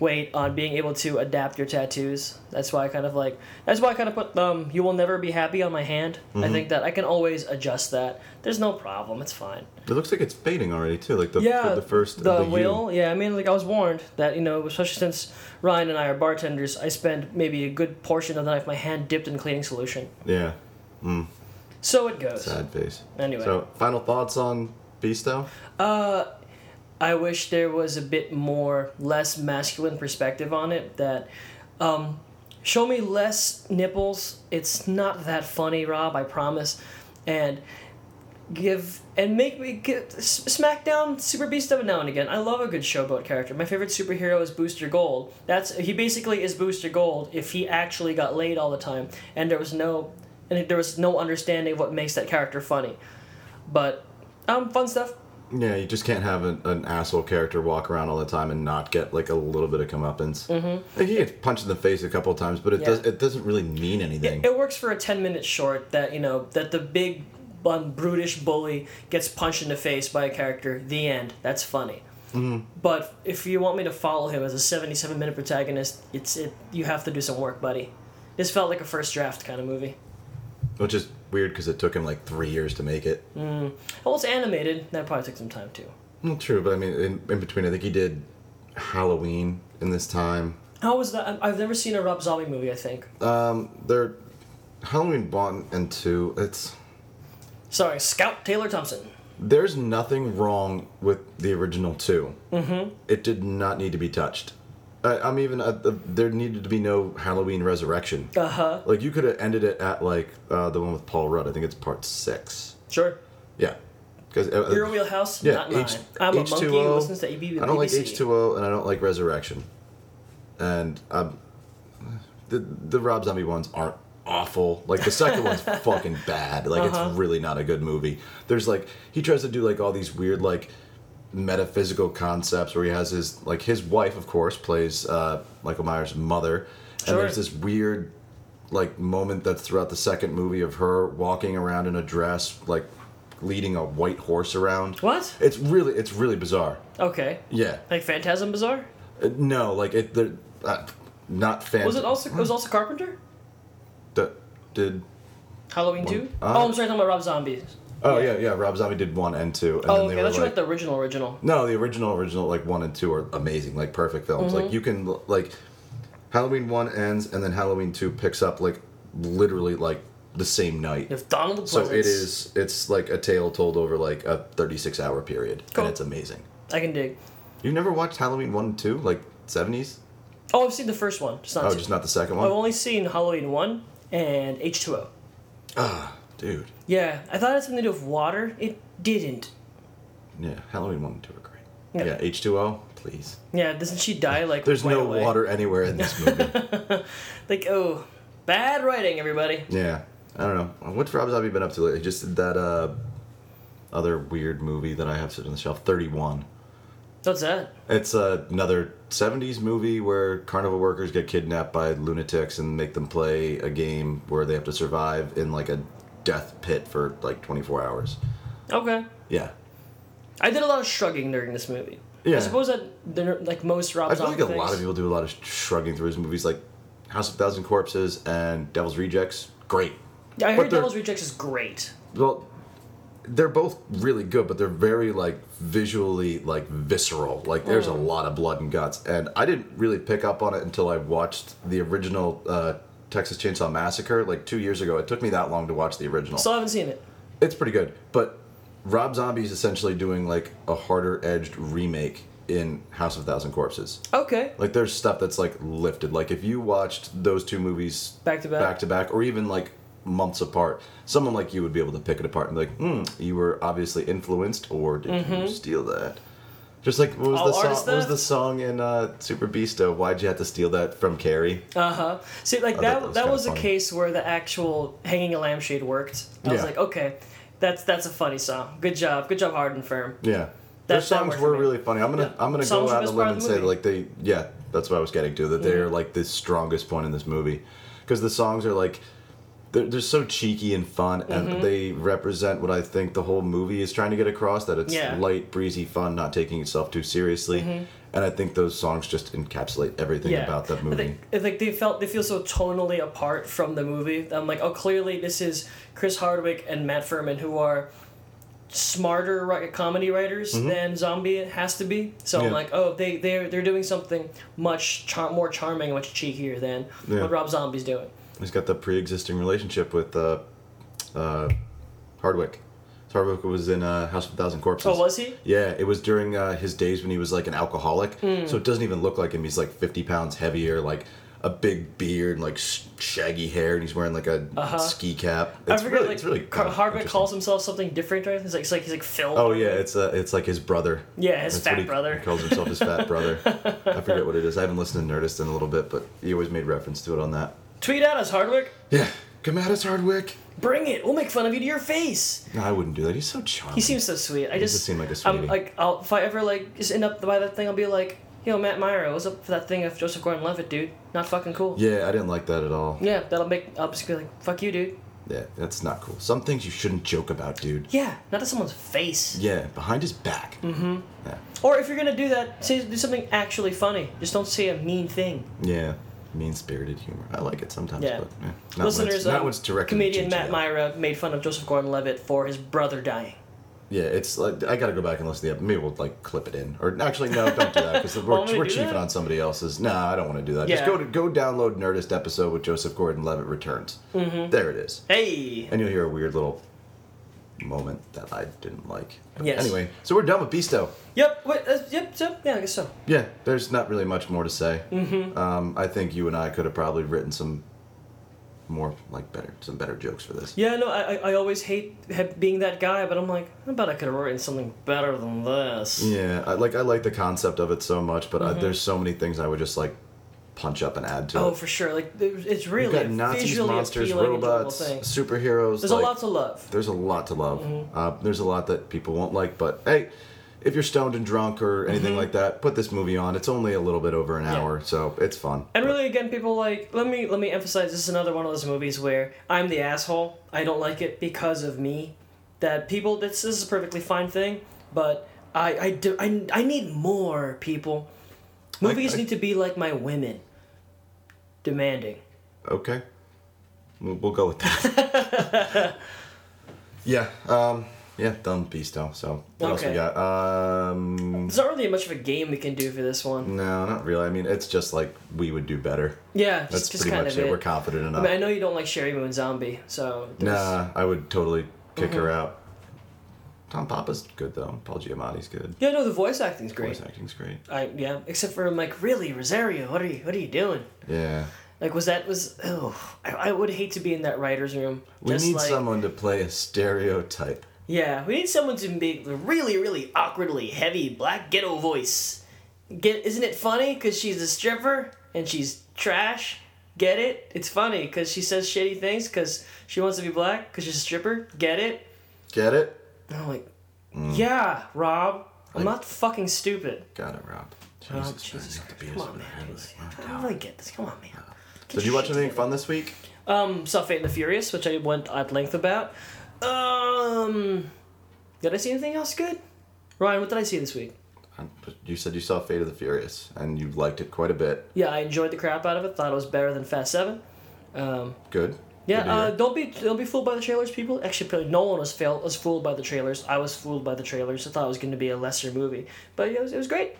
weight on being able to adapt your tattoos. That's why I kind of like. That's why I kind of put um, "You will never be happy" on my hand. I think that I can always adjust that. There's no problem. It's fine. It looks like it's fading already too. Like the Yeah, the first the, the wheel. Yeah, I mean, like I was warned that you know, especially since Ryan and I are bartenders, I spend maybe a good portion of the night with my hand dipped in cleaning solution. U. Yeah. So it goes. Sad face. Anyway. So final thoughts on Beasto? Uh, I wish there was a bit more, less masculine perspective on it. That, um, show me less nipples. It's not that funny, Rob. I promise. And give and make me get SmackDown Super Beast every now and again. I love a good showboat character. My favorite superhero is Booster Gold. That's he basically is Booster Gold if he actually got laid all the time and there was no and there was no understanding of what makes that character funny. But um, fun stuff. Yeah, you just can't have an, an asshole character walk around all the time and not get like a little bit of comeuppance. Mm-hmm. Like, he gets punched in the face a couple of times, but it Yeah. does it doesn't really mean anything. It works for a 10 minute short that, you know, that the big, um, brutish bully gets punched in the face by a character, the end. That's funny. Mm-hmm. But if you want me to follow him as a 77 minute protagonist, it's it. you have to do some work, buddy. This felt like a first draft kind of movie. Which is weird because it took him like three years to make it. Mm. Well, it's animated. That probably took some time too. Well, true, but I mean, in, in between, I think he did Halloween in this time. How was that? I've never seen a Rob Zombie movie, I think. Um, they're Halloween one and two. It's Sorry, Scout Taylor Thompson. there's nothing wrong with the original 2 Mm-hmm. It did not need to be touched. I, I'm even uh, the, there needed to be no Halloween Resurrection. Uh huh. Like you could have ended it at like uh, the one with Paul Rudd. I think it's part six. Sure. Yeah, because uh, Your wheelhouse, yeah, not mine. H- I'm a monkey who H2O. listens to EB- I don't like H two O, and I don't like Resurrection. And um, the the Rob Zombie ones aren't awful. Like the second one's fucking bad. Like Uh-huh. it's really not a good movie. There's like he tries to do like all these weird like metaphysical concepts where he has his like his wife, of course, plays uh, Michael Myers' mother, Sure. and there's this weird like moment that's throughout the second movie of her walking around in a dress, like leading a white horse around. What? It's really it's really bizarre. Okay. Yeah. Like Phantasm Bizarre? Uh, no, like it. The, uh, not fan. Was it also it was also Carpenter? The, did Halloween two? uh, oh, I'm sorry, I'm talking about Rob Zombie. Oh yeah. yeah Rob Zombie did one and two, and Oh, then okay. they I were you like the original original. no, the original original like one and two are amazing, like perfect films. Mm-hmm. Like you can like Halloween one ends and then Halloween two picks up like literally like the same night. If Donald So Pleasence. it is it's like a tale told over like a 36 hour period Cool. and it's amazing. I can dig. You've never watched Halloween 1 and 2 like 70s? Oh, I've seen the first one. Just not. Oh, two. just not the second one. I've one? only seen Halloween one and H two O. Dude. Yeah, I thought it had something to do with water. It didn't. Yeah, Halloween 1 and 2 are great. Yeah. Yeah, H2O, please. Yeah, doesn't she die like? There's right no away? water anywhere in this movie. Like oh, bad writing, everybody. yeah. I don't know. What's Rob Zombie been up to lately? He just did that uh other weird movie that I have sitting on the shelf, 31. What's that? It's uh, another 70s movie where carnival workers get kidnapped by lunatics and make them play a game where they have to survive in like a death pit for like 24 hours. Okay. Yeah. I did a lot of shrugging during this movie. Yeah. I suppose that they're like most Rob Zombie. I feel like a lot of people do a lot of shrugging through his movies, like House of Thousand Corpses and Devil's Rejects. Great. Yeah, I heard Devil's Rejects is great. Well, they're both really good, but they're very like visually like visceral. Like there's a Mm. lot of blood and guts, and I didn't really pick up on it until I watched the original uh, Texas Chainsaw Massacre like two years ago. It took me that long to watch the original. Still haven't seen it. it's pretty good, but Rob Zombie's essentially doing like a harder edged remake in House of Thousand Corpses. Okay. Like there's stuff that's like lifted. Like if you watched those two movies Back to back. back to back, or even like months apart, someone like you would be able to pick it apart and be like, "Hmm, you were obviously influenced, or did you steal that?" Just like what was All the song? Mm-hmm. What was the song in uh, Super Beasto? Why'd you have to steal that from Carrie? Uh huh. See, like I that. that was that was a funny. case where the actual hanging a lampshade worked. I was like, okay, that's that's a funny song. Good job. Good job, Hard 'n Phirm. Yeah, That- their songs were really funny. I'm gonna Yeah. I'm gonna Songs go out on best a limb and say like they yeah that's what I was getting to that they're like the strongest point in this movie because the songs are like they're, they're so cheeky and fun Mm-hmm. and they represent what I think the whole movie is trying to get across that it's Yeah. light breezy fun not taking itself too seriously and I think those songs just encapsulate everything Mm-hmm. Yeah. about that movie. It's like they felt they feel so tonally apart from the movie. I'm like, oh, clearly this is Chris Hardwick and Matt Phirman who are smarter comedy writers than Zombie has to be. So I'm Mm-hmm. Like, oh, they they're they're doing something much char- more charming, much cheekier than Yeah. what Rob Zombie's doing. He's got the pre-existing relationship with uh, uh, Hardwick. So Hardwick was in uh, House of a Thousand Corpses. Oh, was he? Yeah, it was during uh, his days when he was like an alcoholic. Hmm. So it doesn't even look like him. He's like 50 pounds heavier, like a big beard, and like sh- shaggy hair, and he's wearing like a ski cap. It's I forget, really, like it's really Car- Hardwick calls himself something different, right? He's like, he's like, he's like Phil. Oh yeah, it's uh, it's like his brother. Yeah, his That's fat he, brother. He calls himself his fat brother. I forget what it is. I haven't listened to Nerdist in a little bit, but he always made reference to it on that. Tweet at us, Hardwick. Yeah, come at us, Hardwick. Bring it. We'll make fun of you to your face. No, I wouldn't do that. He's so charming. He seems so sweet. I does just seem like a I'm like, I'll, if I ever like just end up by that thing, I'll be like, yo, Matt Mira, what's up for that thing of Joseph Gordon-Levitt, dude? Not fucking cool. Yeah, I didn't like that at all. Yeah, that'll make. I'll just be like, fuck you, dude. Yeah, that's not cool. Some things you shouldn't joke about, dude. Yeah, not to someone's face. Yeah, behind his back. Mm-hmm. Yeah. Or if you're gonna do that, say do something actually funny. Just don't say a mean thing. Yeah. Mean spirited humor. I like it sometimes, Yeah. but yeah. Not Listeners, when it's, not um, when it's directed at comedian Matt GGL. Mira made fun of Joseph Gordon-Levitt for his brother dying. Yeah, it's like I gotta go back and listen to the episode. Maybe we'll like clip it in, or actually no, don't do that because we're, Want me to we're do chiefing that? on somebody else's. No, I don't want to do that. Just Yeah. go to go download Nerdist episode with Joseph Gordon-Levitt returns. Mm-hmm. There it is, Hey. and you'll hear a weird little moment that I didn't like. Yes. Anyway, so we're done with Beasto. Yep. Wait, uh, yep. Yep. Yeah, I guess so. Yeah, there's not really much more to say. Mm-hmm. Um, I think you and I could have probably written some more like better some better jokes for this. Yeah, no, I, I- I always hate ha- being that guy, but I'm like, I bet I could have written something better than this. Yeah, I like I like the concept of it so much, but I, Mm-hmm. there's so many things I would just like punch up and add to it. Oh, it. for sure. Like, it's You've really got Nazis, monsters, robots, superheroes. There's like, a lot to love. There's a lot to love. Mm-hmm. Uh, there's a lot that people won't like, but hey, if you're stoned and drunk or anything like that, put this movie on. It's only a little bit over an Mm-hmm. Yeah. hour, so it's fun. And really, again, people like let me let me emphasize. This is another one of those movies where I'm the asshole. I don't like it because of me. That people, this, this is a perfectly fine thing, but I I do I, I need more people. Movies I- need to be like my women. Demanding. Okay. We'll, we'll go with that. yeah. Um. Yeah. Done. Beasto. So what else we Okay. got? Um. There's not really much of a game we can do for this one. No, not really. I mean, it's just like we would do better. Yeah, That's just, just pretty kind much it. it. We're confident I enough. mean, I know you don't like Sheri Moon Zombie, so there's- Nah, I would totally kick her Mm-hmm. out. Tom Papa's good though. Paul Giamatti's good. Yeah, no, the voice acting's great. Voice acting's great. I yeah, except for I'm like, really, Rosario, what are you what are you doing? Yeah. Like, was that was? Oh, I, I would hate to be in that writer's room. We Just need like, someone to play a stereotype. Yeah, we need someone to make the really, really awkwardly heavy black ghetto voice. Get? Isn't it funny? Cause she's a stripper and she's trash. Get it? It's funny because she says shitty things because she wants to be black because she's a stripper. Get it? Get it? And I'm like, Mm. yeah, Rob. I'm not fucking stupid. Got it, Rob. Oh, Jesus, Jesus Christ. Come on, man. superhero. I don't really get this. Come on, man. Get Did you watch anything fun this week? Um, saw Fate and the Furious, which I went at length about. Um, did I see anything else good? Ryan, what did I see this week? You said you saw Fate of the Furious and you liked it quite a bit. Yeah, I enjoyed the crap out of it. Thought it was better than Fast Seven. Um, Good. Yeah, uh, don't be don't be fooled by the trailers, people. Actually, probably no one was failed was fooled by the trailers. I was fooled by the trailers. I thought it was going to be a lesser movie, but it was it was great.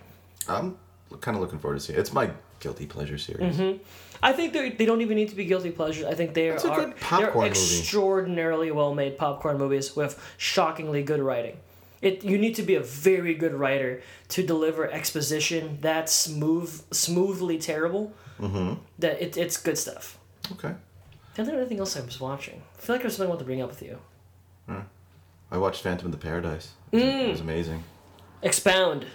I'm kind of looking forward to seeing it. It's my guilty pleasure series. Mm-hmm. I think they they don't even need to be guilty pleasures. I think they are It's they're extraordinarily well made popcorn movies with shockingly good writing. It you need to be a very good writer to deliver exposition that's smooth smoothly terrible. Mm-hmm. That it, it's good stuff. Okay. Is there anything else I was watching? I feel like there's something I want to bring up with you. Hmm. I watched Phantom of the Paradise. It was, it was amazing. Expound.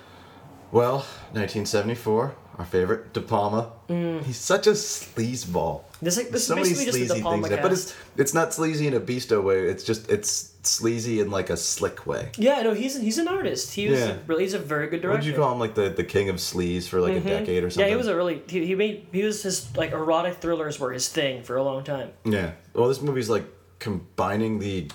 Well, 1974, our favorite, De Palma. He's such a sleazeball. This like this so is many basically just the sleazy De Palma it, but it's it's not sleazy in a Beasto way. It's just it's sleazy in like a slick way. Yeah, no, he's he's an artist. He was Yeah. really he's a very good director. Would you call him like the, the king of sleaze for like a decade or something? Mm-hmm. Yeah, he was a really he, he made he was his like erotic thrillers were his thing for a long time. Yeah. Well, this movie's like combining the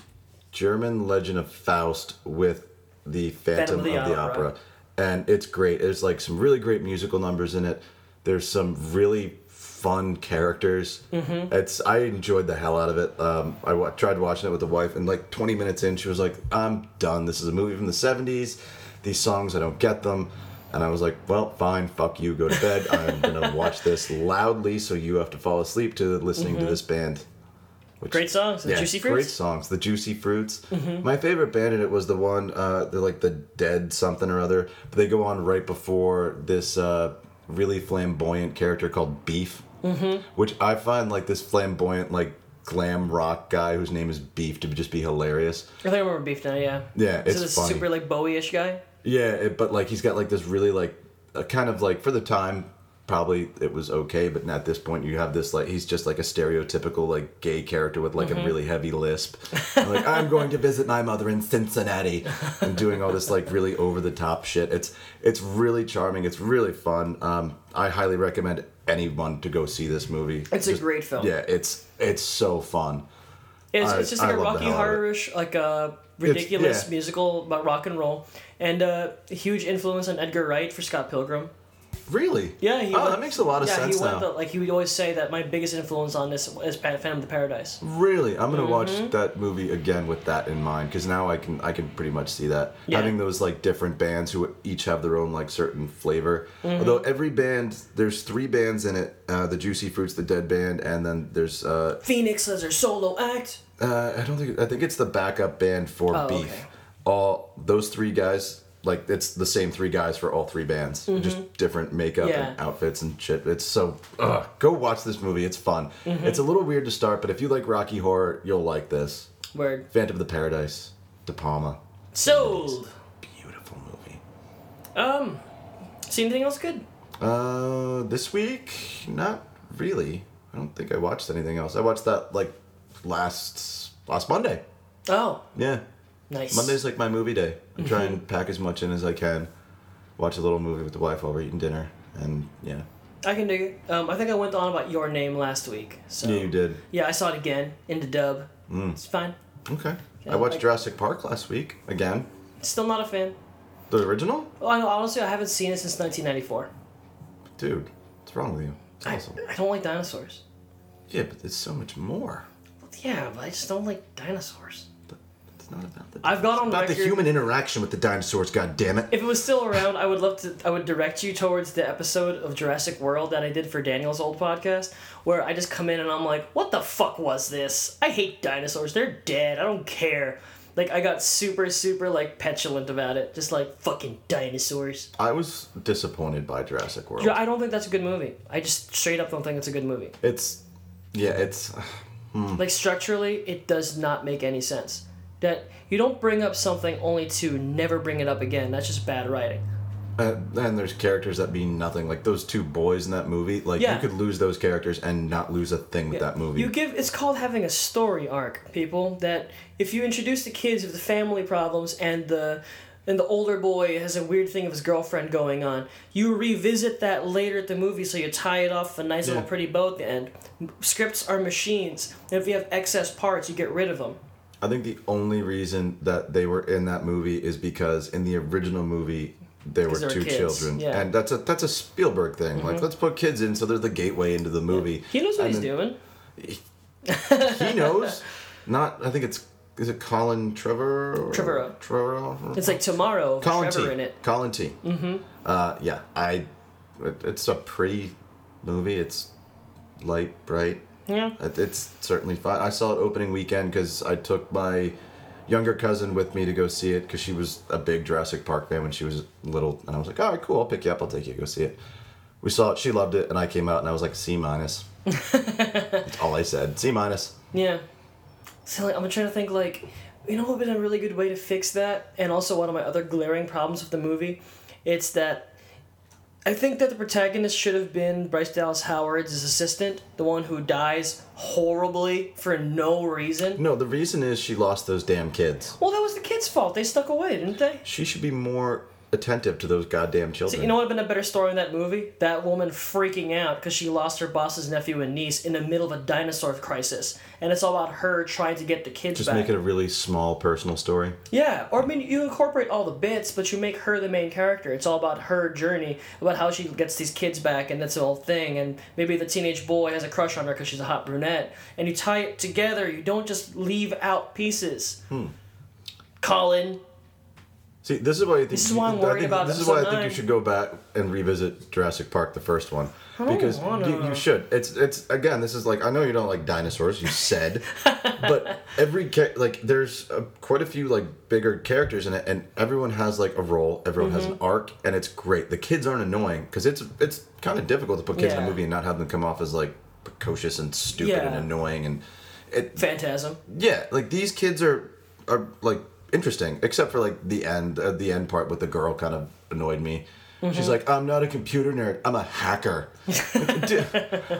German Legend of Faust with the Phantom, of the, Opera. And it's great. There's like some really great musical numbers in it. There's some really fun characters. Mm-hmm. It's I enjoyed the hell out of it. Um, I tried watching it with the wife, and like 20 minutes in, she was like, "I'm done. This is a movie from the 70s. These songs, I don't get them." And I was like, "Well, fine. Fuck you. Go to bed. I'm gonna watch this loudly, so you have to fall asleep to listening to this band." Which, Great songs, the Juicy Fruits. Great songs, the Juicy Fruits. My favorite band in it was the one, uh, they're like the Dead something or other, but they go on right before this uh, really flamboyant character called Beef, mm-hmm. which I find like this flamboyant, like glam rock guy whose name is Beef to just be hilarious. I think I remember Beef now. Yeah. Yeah, it's it a funny. super like Bowie-ish guy? Yeah, it, but like he's got like this really like a kind of like for the time probably it was okay, but at this point you have this like he's just like a stereotypical like gay character with like a really heavy lisp. And, like I'm going to visit my mother in Cincinnati and doing all this like really over the top shit. It's it's really charming. It's really fun. Um, I highly recommend anyone to go see this movie. It's a great film. Yeah, it's it's so fun. It's, I- it's just like a Rocky hell out of it. Horror-ish, like a ridiculous yeah. musical about rock and roll, and uh, a huge influence on Edgar Wright for Scott Pilgrim. Really? Yeah, he oh, went- that makes a lot of yeah, sense he went now. The, like he would always say that my biggest influence on this is Phantom of the Paradise. Really, I'm gonna Mm-hmm. watch that movie again with that in mind because now I can I can pretty much see that Yeah. having those like different bands who each have their own like certain flavor. Mm-hmm. Although every band, there's three bands in it: uh, the Juicy Fruits, the Dead Band, and then there's uh, Phoenix as their solo act. uh, I don't think I think it's the backup band for Oh, Beef. okay. All those three guys. Like it's the same three guys for all three bands, just different makeup Mm-hmm. Yeah. and outfits and shit. It's so ugh, go watch this movie. It's fun. Mm-hmm. It's a little weird to start, but if you like Rocky Horror, you'll like this. Word. Phantom of the Paradise, De Palma. Sold. Beautiful movie. Um, see anything else good? Uh, this week, not really. I don't think I watched anything else. I watched that like last last Monday. Oh, Yeah, Nice. Monday's like my movie day. I try Mm-hmm. and pack as much in as I can. Watch a little movie with the wife while we're eating dinner, and yeah, I can dig it. Um, I think I went on about your name last week. So yeah, you did. Yeah, I saw it again in the dub. Mm. It's fine. Okay. I watched like- Jurassic Park last week again. Still not a fan. The original, Well, I know, honestly, I haven't seen it since 1994. dude. What's wrong with you? It's I, awesome. I don't like dinosaurs. Yeah, but it's so much more. Yeah, but I just don't like dinosaurs. It's not about the. I've got on about record. the human interaction with the dinosaurs. God damn it! If it was still around, I would love to. I would direct you towards the episode of Jurassic World that I did for Daniel's old podcast, where I just come in and I'm like, "What the fuck was this? I hate dinosaurs. They're dead. I don't care." Like I got super, super like petulant about it, just like fucking dinosaurs. I was disappointed by Jurassic World. Yeah, I don't think that's a good movie. I just straight up don't think it's a good movie. It's, yeah, it's. Hmm. Like structurally, it does not make any sense. That you don't bring up something only to never bring it up again. That's just bad writing. Uh, and there's characters that mean nothing. Like those two boys in that movie. Like Yeah. you could lose those characters and not lose a thing with that movie. You give it's called having a story arc, people. That if you introduce the kids with the family problems and the and the older boy has a weird thing of his girlfriend going on, you revisit that later at the movie, so you tie it off with a nice Yeah. little pretty bow at the end. Scripts are machines, and if you have excess parts, you get rid of them. I think the only reason that they were in that movie is because in the original movie there were 'Cause there were two kids, children, yeah. Mm-hmm. and that's a that's a Spielberg thing. Like let's put kids in so they're the gateway into the movie. He knows what And he's doing. He knows. Not. I think it's. Is it Colin Trevor? Trevor. Trevorrow. It's like tomorrow, Colin Trevor T. in it. Colin T. Mm-hmm. Uh, yeah, I. It, it's a pretty movie. It's light, bright. Yeah. It, it's certainly fun. I saw it opening weekend because I took my younger cousin with me to go see it because she was a big Jurassic Park fan when she was little, and I was like, "All right, cool. I'll pick you up. I'll take you to go see it." We saw it. She loved it, and I came out and I was like, "C minus." That's all I said. C minus. Yeah. So like, I'm trying to think like, you know what would be a really good way to fix that, and also one of my other glaring problems with the movie, it's that. I think that the protagonist should have been Bryce Dallas Howard's assistant, the one who dies horribly for no reason. No, the reason is she lost those damn kids. Well, that was the kid's fault. They stuck away, didn't they? She should be more attentive to those goddamn children. You know what would have been a better story in that movie? That woman freaking out because she lost her boss's nephew and niece in the middle of a dinosaur crisis, and it's all about her trying to get the kids Just back. make it a really small personal story. Yeah, or I mean, you incorporate all the bits, but you make her the main character. It's all about her journey, about how she gets these kids back, and that's the whole thing. And maybe the teenage boy has a crush on her because she's a hot brunette, and you tie it together. You don't just leave out pieces. Hmm. Colin, See, this is why I think. This is why I'm you- worried think- about This is why I think you should go back and revisit Jurassic Park, the first one, because you, you should. It's it's again. This is like I know you don't like dinosaurs. You said, but every like there's uh, quite a few like bigger characters in it, and everyone has like a role. Everyone has Mm-hmm. an arc, and it's great. The kids aren't annoying because it's it's kind of difficult to put kids in a movie and not have them come off as like precocious and stupid and annoying and it Phantasm. yeah, like these kids are are like interesting, except for like the end. Uh, the end part with the girl kind of annoyed me. Mm-hmm. She's like, "I'm not a computer nerd. I'm a hacker."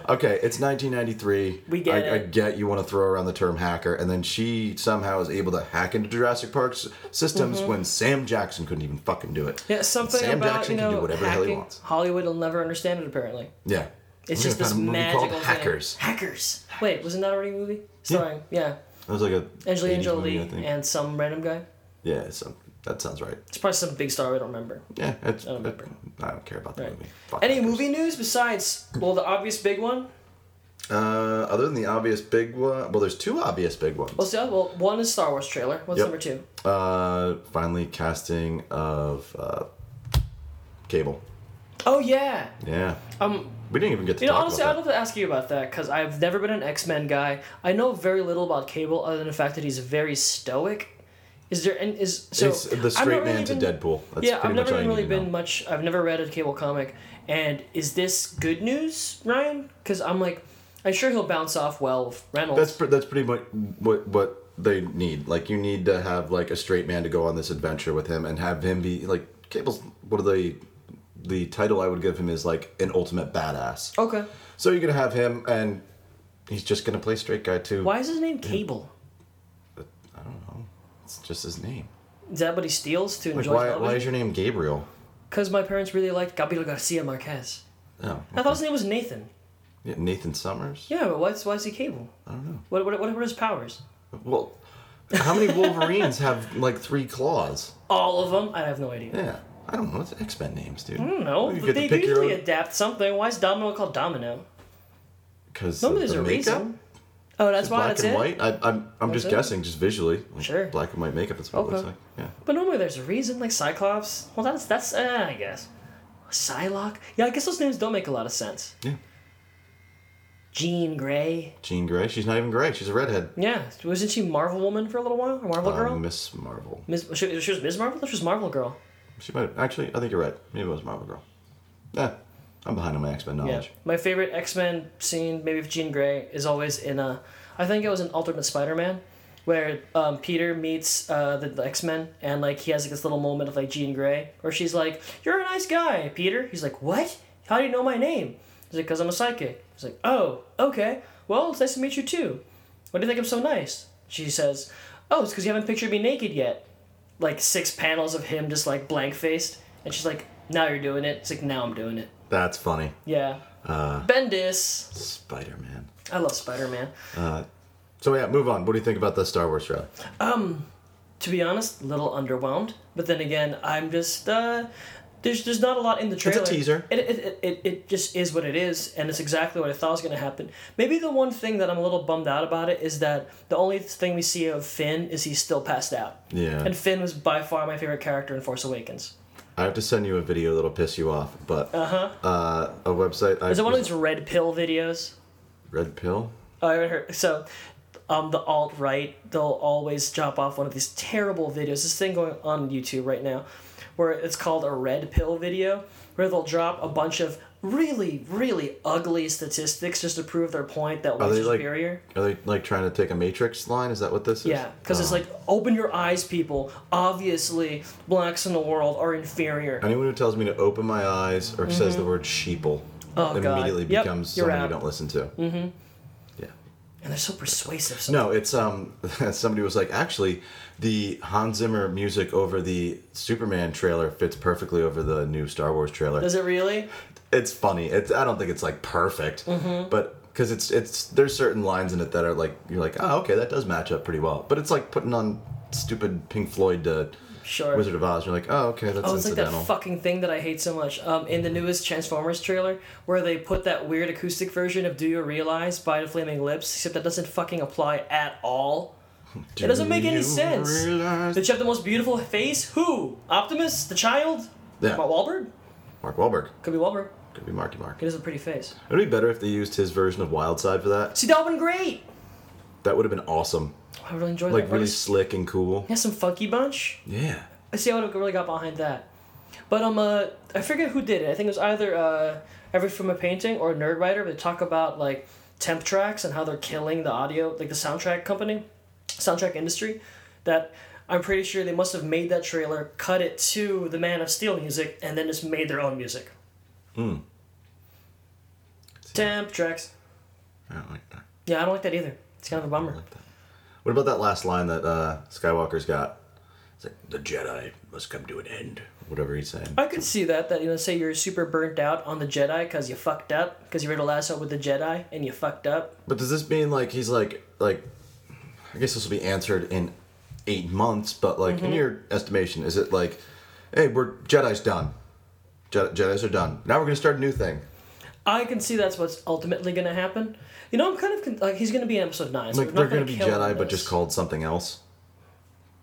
Okay, it's 1993. We get I, I get you want to throw around the term hacker, and then she somehow is able to hack into Jurassic Park's systems when Sam Jackson couldn't even fucking do it. Mm-hmm. Yeah, something Sam about Jackson you can know do whatever the hell he hacking. wants. Hollywood will never understand it. Apparently, Yeah, it's just this movie magical called thing. Hackers. Hackers. Wait, wasn't that already a movie? Starring yeah, It was like a Angelina 80s movie, I Jolie and some random guy. yeah, so that sounds right. It's probably some big star I don't remember. Yeah, it's, I don't remember. I don't care about the Right. movie. Fuck Any movie news besides well the obvious big one? Uh, other than the obvious big one, well, there's two obvious big ones. The other? Well, one is Star Wars trailer. What's Yep. number two? Uh, finally casting of uh, Cable. Oh yeah. Yeah, Um, we didn't even get to you know, honestly, I'd love to ask you about that because I've never been an X Men guy. I know very little about Cable other than the fact that he's very stoic. Is there and is so it's the straight not really man to Deadpool. That's yeah, I've never all really been know. much. I've never read a Cable comic. And is this good news, Ryan? Because I'm like, I'm sure he'll bounce off well with Reynolds. That's pre- that's pretty much what what they need. Like you need to have like a straight man to go on this adventure with him and have him be like Cable's. What are they? The title I would give him is like an ultimate badass. okay. So you're gonna have him, and he's just gonna play straight guy too. Why is his name Cable? I don't know. It's just his name. Is that what he steals to Like, enjoy why, why is your name Gabriel? Because my parents really liked Gabriel Garcia Marquez. Oh, I thought his name was Nathan. yeah, Nathan Summers. Yeah, but why's, why is he cable? I don't know. What, what, what are his powers? Well, how many Wolverines have like three claws? All of them? I have no idea. Yeah, I don't know. It's X Men names, dude. I don't know. You but they usually adapt something. Why is Domino called Domino? Because Normally there's the a makeup? reason. Oh, that's why black that's and it? white. I, I'm I'm That's just it? guessing, just visually. Like, Sure. Black and white makeup. That's what it looks Okay. like. Yeah. But normally there's a reason, like Cyclops. Well, that's, that's uh, I guess. Psylocke? Yeah, I guess those names don't make a lot of sense. Yeah. Jean Grey. Jean Grey. She's not even gray. She's a redhead. Yeah, wasn't she Marvel Woman for a little while? Or Marvel Uh, Girl? Miss Marvel. Ms. She, she was Miss Marvel? She was Marvel Girl? She might have, actually. I think you're right. Maybe it was Marvel Girl. Yeah. I'm behind on my X Men knowledge. Yeah. My favorite X Men scene, maybe with Jean Grey, is always in a. I think it was an Ultimate Spider Man, where um, Peter meets uh, the, the X Men and like he has like this little moment of like Jean Grey, where she's like, "You're a nice guy, Peter." He's like, "What? How do you know my name?" He's like, "Cause I'm a psychic." He's like, "Oh, okay. Well, it's nice to meet you too. Why do you think I'm so nice?" She says, "Oh, it's because you haven't pictured me naked yet." Like six panels of him just like blank faced, and she's like, "Now you're doing it." It's like, "Now I'm doing it." That's funny. Yeah. Uh, Bendis. Spider Man. I love Spider Man. Uh, so yeah, move on. What do you think about the Star Wars trailer? To be honest, a little underwhelmed. But then again, I'm just uh, there's there's not a lot in the trailer. It's a teaser. It, it, it, it, it just is what it is, and it's exactly what I thought was gonna happen. Maybe the one thing that I'm a little bummed out about it is that the only thing we see of Finn is he's still passed out. Yeah. And Finn was by far my favorite character in Force Awakens. I have to send you a video that'll piss you off, but Uh-huh. uh, a website. I Is it one of these red pill videos? red pill? Oh, I haven't heard. So, um, the alt right, they'll always drop off one of these terrible videos. This thing going on YouTube right now, where it's called a red pill video, where they'll drop a bunch of really, really ugly statistics just to prove their point that whites are like- superior. Are they like trying to take a Matrix line? Is that what this is? Yeah, because it's Oh. like, open your eyes, people. Obviously, blacks in the world are inferior. Anyone who tells me to open my eyes or says the word sheeple Mm-hmm. Oh, immediately Yep, becomes you're someone you don't listen to. Mm-hmm. Yeah. And they're so persuasive. So No, it's um. somebody was like, actually, the Hans Zimmer music over the Superman trailer fits perfectly over the new Star Wars trailer. Does it really? it's funny. It's I don't think it's like perfect, Mm-hmm. but because it's it's there's certain lines in it that are like you're like oh okay that does match up pretty well. But it's like putting on stupid Pink Floyd to Sure. Wizard of Oz. You're like oh okay that's Oh, it's like that fucking thing that I hate so much. Um, in the newest Transformers trailer, where they put that weird acoustic version of "Do You Realize" by the Flaming Lips, except that doesn't fucking apply at all. Do it doesn't make any sense. realize- Did you have the most beautiful face? Who? Optimus? The child? Yeah. Mark Wahlberg? Mark Wahlberg Could be Wahlberg. could be Marky Mark. It is a pretty face. It'd be better if they used his version of Wildside for that. See, that would've been great. That would have been awesome. I really enjoyed Like that. really Really, slick and cool. yeah, some funky bunch. Yeah. I see. I would have really got behind that. But um, uh, I forget who did it. I think it was either uh, Every Frame a Painting or Nerdwriter. They talk about like temp tracks and how they're killing the audio, like the soundtrack company, soundtrack industry. That I'm pretty sure they must have made that trailer, cut it to the Man of Steel music, and then just made their own music. Hmm. Temp tracks. I don't like that. Yeah, I don't like that either. It's kind of a bummer. like. What about that last line that uh, Skywalker's got? It's like the Jedi must come to an end. Whatever he's saying. I could see that. That you know, say you're super burnt out on the Jedi because you fucked up because you read a lasso with the Jedi and you fucked up. But does this mean like he's like like? I guess this will be answered in eight months. But like Mm-hmm. in your estimation, is it like, hey, we're Jedi's done. Jedi, Jedi's are done. Now we're gonna start a new thing. I can see that's what's ultimately going to happen. You know, I'm kind of con- like he's going to be in episode nine. So Like they're gonna gonna be Jedi, but just called something else.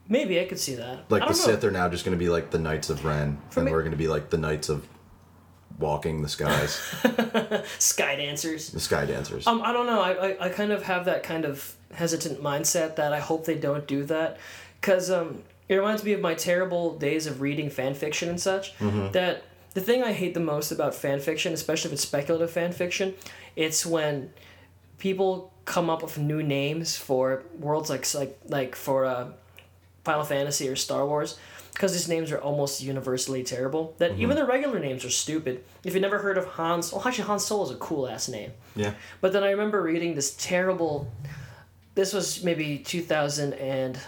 Maybe I could see that. Like I the know. Sith are now just gonna be like the Knights of Ren, and me- we're gonna be like the Knights of walking the skies, Sky dancers. the Sky Dancers. Um, I don't know. I, I, I kind of have that kind of hesitant mindset that I hope they don't do that, because um, it reminds me of my terrible days of reading fan fiction and such. That the thing I hate the most about fan fiction, especially if it's speculative fan fiction, it's when people come up with new names for worlds like like like for uh, Final Fantasy or Star Wars. Because these names are almost universally terrible. That even the regular names are stupid. If you never heard of Hans, well, actually Han Solo is a cool ass name. yeah. But then I remember reading this terrible. This was maybe two thousand and,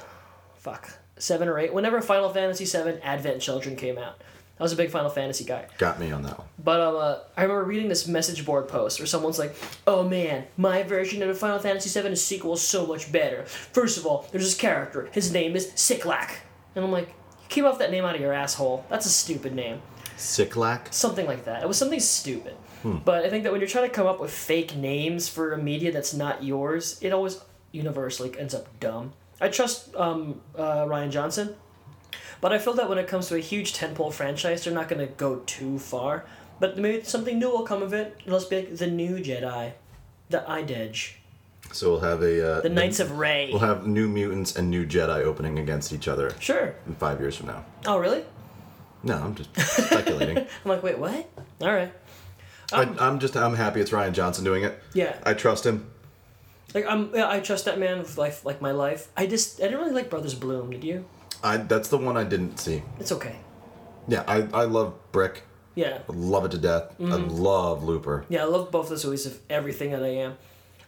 fuck, seven or eight. Whenever Final Fantasy VII Advent Children came out, I was a big Final Fantasy guy. Got me on that one. But um, uh, I remember reading this message board post where someone's like, "Oh man, my version of Final Fantasy VII sequel is so much better. First of all, there's this character. His name is Siklak." And I'm like, you "Keep off that name out of your asshole. That's a stupid name." Sicklack? Something like that. It was something stupid. But I think that when you're trying to come up with fake names for a media that's not yours, it always universally ends up dumb. I trust um, uh, Rian Johnson, but I feel that when it comes to a huge tentpole franchise, they're not going to go too far. But maybe something new will come of it. Let's just be like the new Jedi, the Idej, So we'll have a. Uh, the Knights of Ray. We'll have new mutants and new Jedi opening against each other Sure. in five years from now. Oh, really? No, I'm just speculating. I'm like, wait, what? All right. I, I'm just I'm happy it's Rian Johnson doing it. Yeah. I trust him. Like I'm, yeah, I trust that man with life, like my life. I just, I didn't really like Brothers Bloom. Did you? I that's the one I didn't see. It's okay. Yeah, I, I love Brick. Yeah. I love it to death. I Mm-hmm. love Looper. Yeah, I love both of those movies of everything that I am.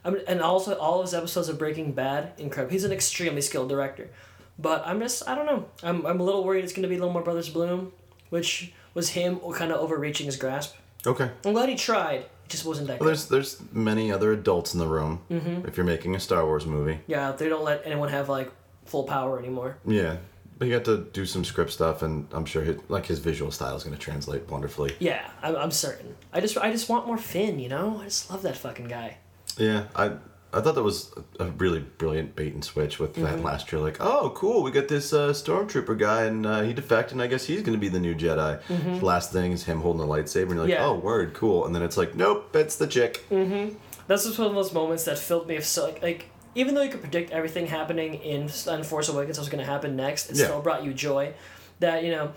I mean, and also all of his episodes of Breaking Bad, incredible. He's an extremely skilled director, but I'm just I don't know. I'm I'm a little worried it's gonna be a little more Brothers Bloom, which was him kind of overreaching his grasp. Okay. I'm glad he tried. Just wasn't that Well, good. there's there's many other adults in the room. Mm-hmm. If you're making a Star Wars movie, Yeah, they don't let anyone have like full power anymore. yeah, but you got to do some script stuff, and I'm sure his, like his visual style is going to translate wonderfully. Yeah, I'm, I'm certain. I just I just want more Finn. You know, I just love that fucking guy. Yeah, I I thought that was a really brilliant bait and switch with Mm-hmm. that last year. Like, oh, cool, we got this uh, stormtrooper guy, and uh, he defected, and I guess he's going to be the new Jedi. The last thing is him holding a lightsaber, and you're like, Mm-hmm. Yeah. oh, word, cool. And then it's like, nope, it's the chick. That's just one of those moments that filled me with so like, like even though you could predict everything happening in in Force Awakens, what's going to happen next, it Yeah. still brought you joy. That you know,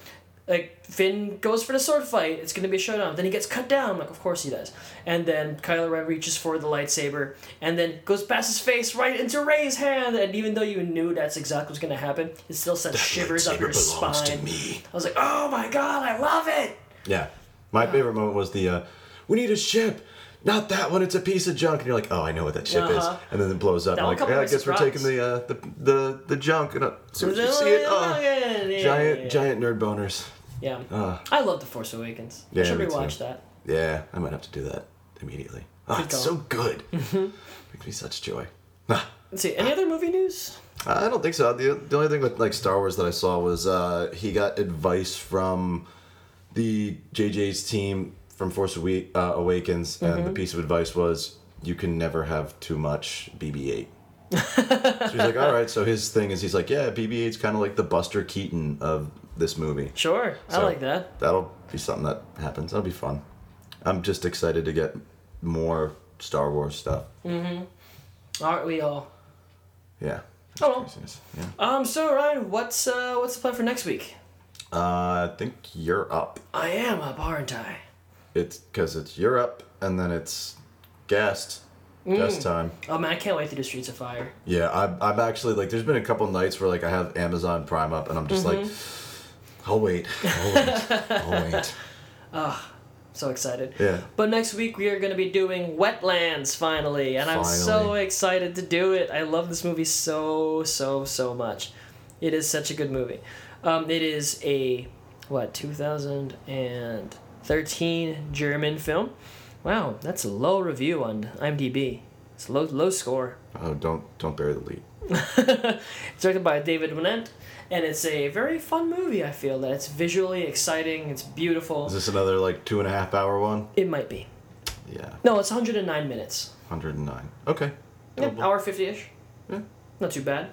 like Finn goes for the sword fight, it's going to be a showdown. Then he gets cut down. I'm like, of course he does. And then Kylo Ren reaches for the lightsaber, and then goes past his face right into Rey's hand. And even though you knew that's exactly what's going to happen, it still sent shivers up your spine. to me. I was like, oh my god, I love it. Yeah. My favorite moment was the, uh, we need a ship. Not that one. It's a piece of junk. And you're like, oh, I know what that ship Uh-huh. is. And then it blows up. That I'm like, yeah, I guess we're taking the, uh, the the the junk. And uh, as soon as you see it, oh, Yeah. giant giant nerd boners. Yeah. Uh, I love The Force Awakens. Yeah, I should me too. rewatch that. yeah, I might have to do that immediately. Oh, Good it's call. so good. Makes me such joy. Ah, Let's see. Any other movie news? I don't think so. The, the only thing with like Star Wars that I saw was uh, he got advice from the JJ's team from Force Awa- uh, Awakens, and Mm-hmm. the piece of advice was you can never have too much BB-8. so he's like, all right. So his thing is, he's like, yeah, BB-8's kind of like the Buster Keaton of this movie. Sure, I like that. That'll be something that happens. That'll be fun. I'm just excited to get more Star Wars stuff. Mm-hmm. Aren't we all? Yeah. Oh, Yeah. Um. So Ryan, what's uh what's the plan for next week? Uh, I think you're up. I am up, aren't I? It's because it's Europe and then it's guest mm. guest time. Oh man, I can't wait to do Streets of Fire. Yeah, I'm, I'm actually like, there's been a couple nights where like I have Amazon Prime up and I'm just like, mm-hmm. I'll wait, I'll wait, I'll wait. Ah, so excited. Yeah. But next week we are going to be doing Wetlands finally, and I'm so excited to do it. I love this movie so so so much. It is such a good movie. Um, it is a what 2013 German film. Wow, that's a low review on IMDb. It's a low low score. Oh, don't don't bury the lead. It's directed by David Wnendt, and it's a very fun movie. I feel that it's visually exciting. It's beautiful. Is this another like two and a half hour one? It might be. Yeah, No, it's 109 minutes. 109. Okay, Yeah, hour 50ish. Yeah. Not too bad.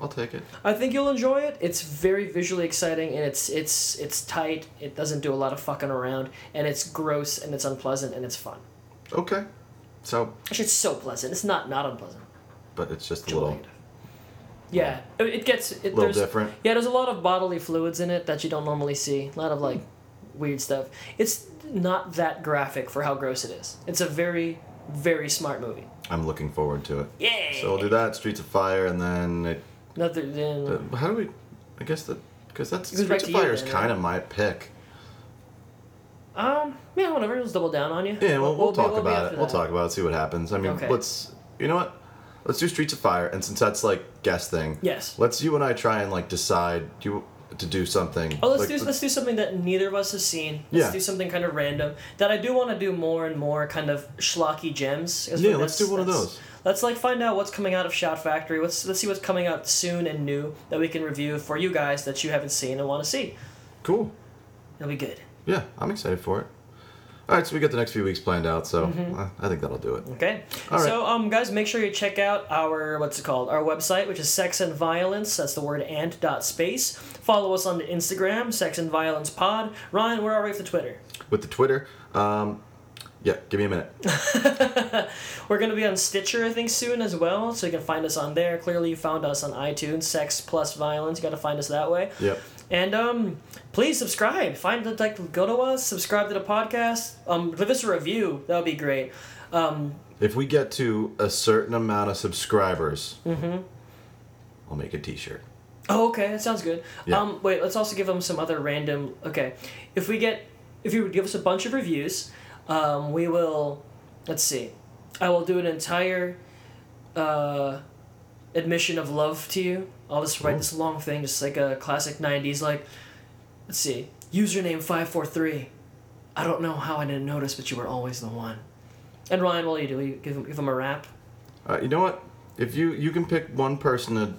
I'll take it. I think you'll enjoy it. It's very visually exciting and it's it's it's tight. It doesn't do a lot of fucking around and it's gross and it's unpleasant and it's fun. Okay, so Actually, it's so pleasant. It's not not unpleasant. but it's just a little. Yeah, it, gets it, little different. Yeah, there's a lot of bodily fluids in it that you don't normally see. A lot of like weird stuff. It's not that graphic for how gross it is. It's a very very smart movie. I'm looking forward to it. Yeah. So we'll do that. Streets of Fire, and then it Nothing. Then, how do we? I guess that because that's Streets of Fire is kind of my pick. um. Yeah. Whatever. Let's double down on you. Yeah, we'll, we'll, be- talk we'll about it. We'll talk about it. See what happens. I mean, Okay. let's. You know what? let's do Streets of Fire, and since that's like guest thing, Yes. let's you and I try and like decide you to do something. Oh, let's like, do let's do something that neither of us has seen. Let's Yeah. do something kind of random that I do want to do more and more kind of schlocky gems. Yeah, let's do one of those. Let's like find out what's coming out of Shout Factory. Let's let's see what's coming out soon and new that we can review for you guys that you haven't seen and want to see. Cool. It'll be good. Yeah, I'm excited for it. All right, so we got the next few weeks planned out, so Mm-hmm. uh, I think that'll do it. Okay. All right. So, um, guys, make sure you check out our what's it called? Our website, which is Sex and Violence. That's the word and dot space. Follow us on the Instagram, Sex and Violence Pod. Ryan, where are we with the Twitter? With the Twitter, um, yeah, give me a minute. We're gonna be on Stitcher, I think, soon as well. So you can find us on there. Clearly, you found us on iTunes. Sex plus Violence. You got to find us that way. Yep. And um, please subscribe. Find the like, go to us. Subscribe to the podcast. Um, leave us a review. That would be great. Um, If we get to a certain amount of subscribers, Mm-hmm. I'll make a T-shirt. Oh, okay, that sounds good. Yeah. Um, wait, let's also give them some other random. Okay, if we get, if you would give us a bunch of reviews, um, we will. Let's see, I will do an entire, uh, admission of love to you. I'll just write this long thing, just like a classic '90s. Like, let's see, username five four three. I don't know how I didn't notice, but you were always the one. And Ryan, what do you do? You give him, give him a rap. Uh, you know what? If you you can pick one person to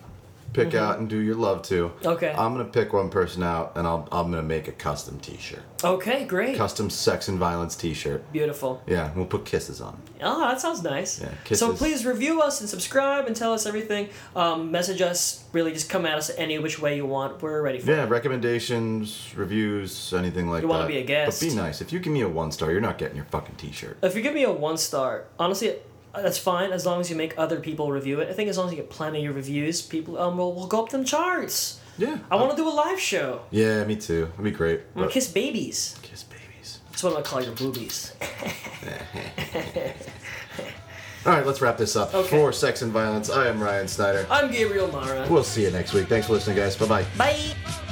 pick Mm-hmm. out and do your love to, Okay. I'm gonna pick one person out, and I'll I'm gonna make a custom T-shirt, Okay, great. custom sex and violence T-shirt. Beautiful. Yeah, we'll put kisses on. it. Oh, that sounds nice. Yeah, so please review us and subscribe and tell us everything. Um, message us. Really, just come at us any which way you want. We're ready for Yeah, it. recommendations, reviews, anything like that. You wanna be a guest. But be nice. If you give me a one star, you're not getting your fucking T-shirt. If you give me a one star, honestly, that's fine as long as you make other people review it. I think as long as you get plenty of reviews, people um will will go up them charts. Yeah. I want to do a live show. Yeah, me too. That'd be great. I'm gonna But- kiss babies. kiss babies. That's what I'm gonna call your boobies. All right, let's wrap this up. Okay. For Sex and Violence, I am Ryan Snyder. I'm Gabriel Mara. We'll see you next week. Thanks for listening, guys. Bye bye. Bye.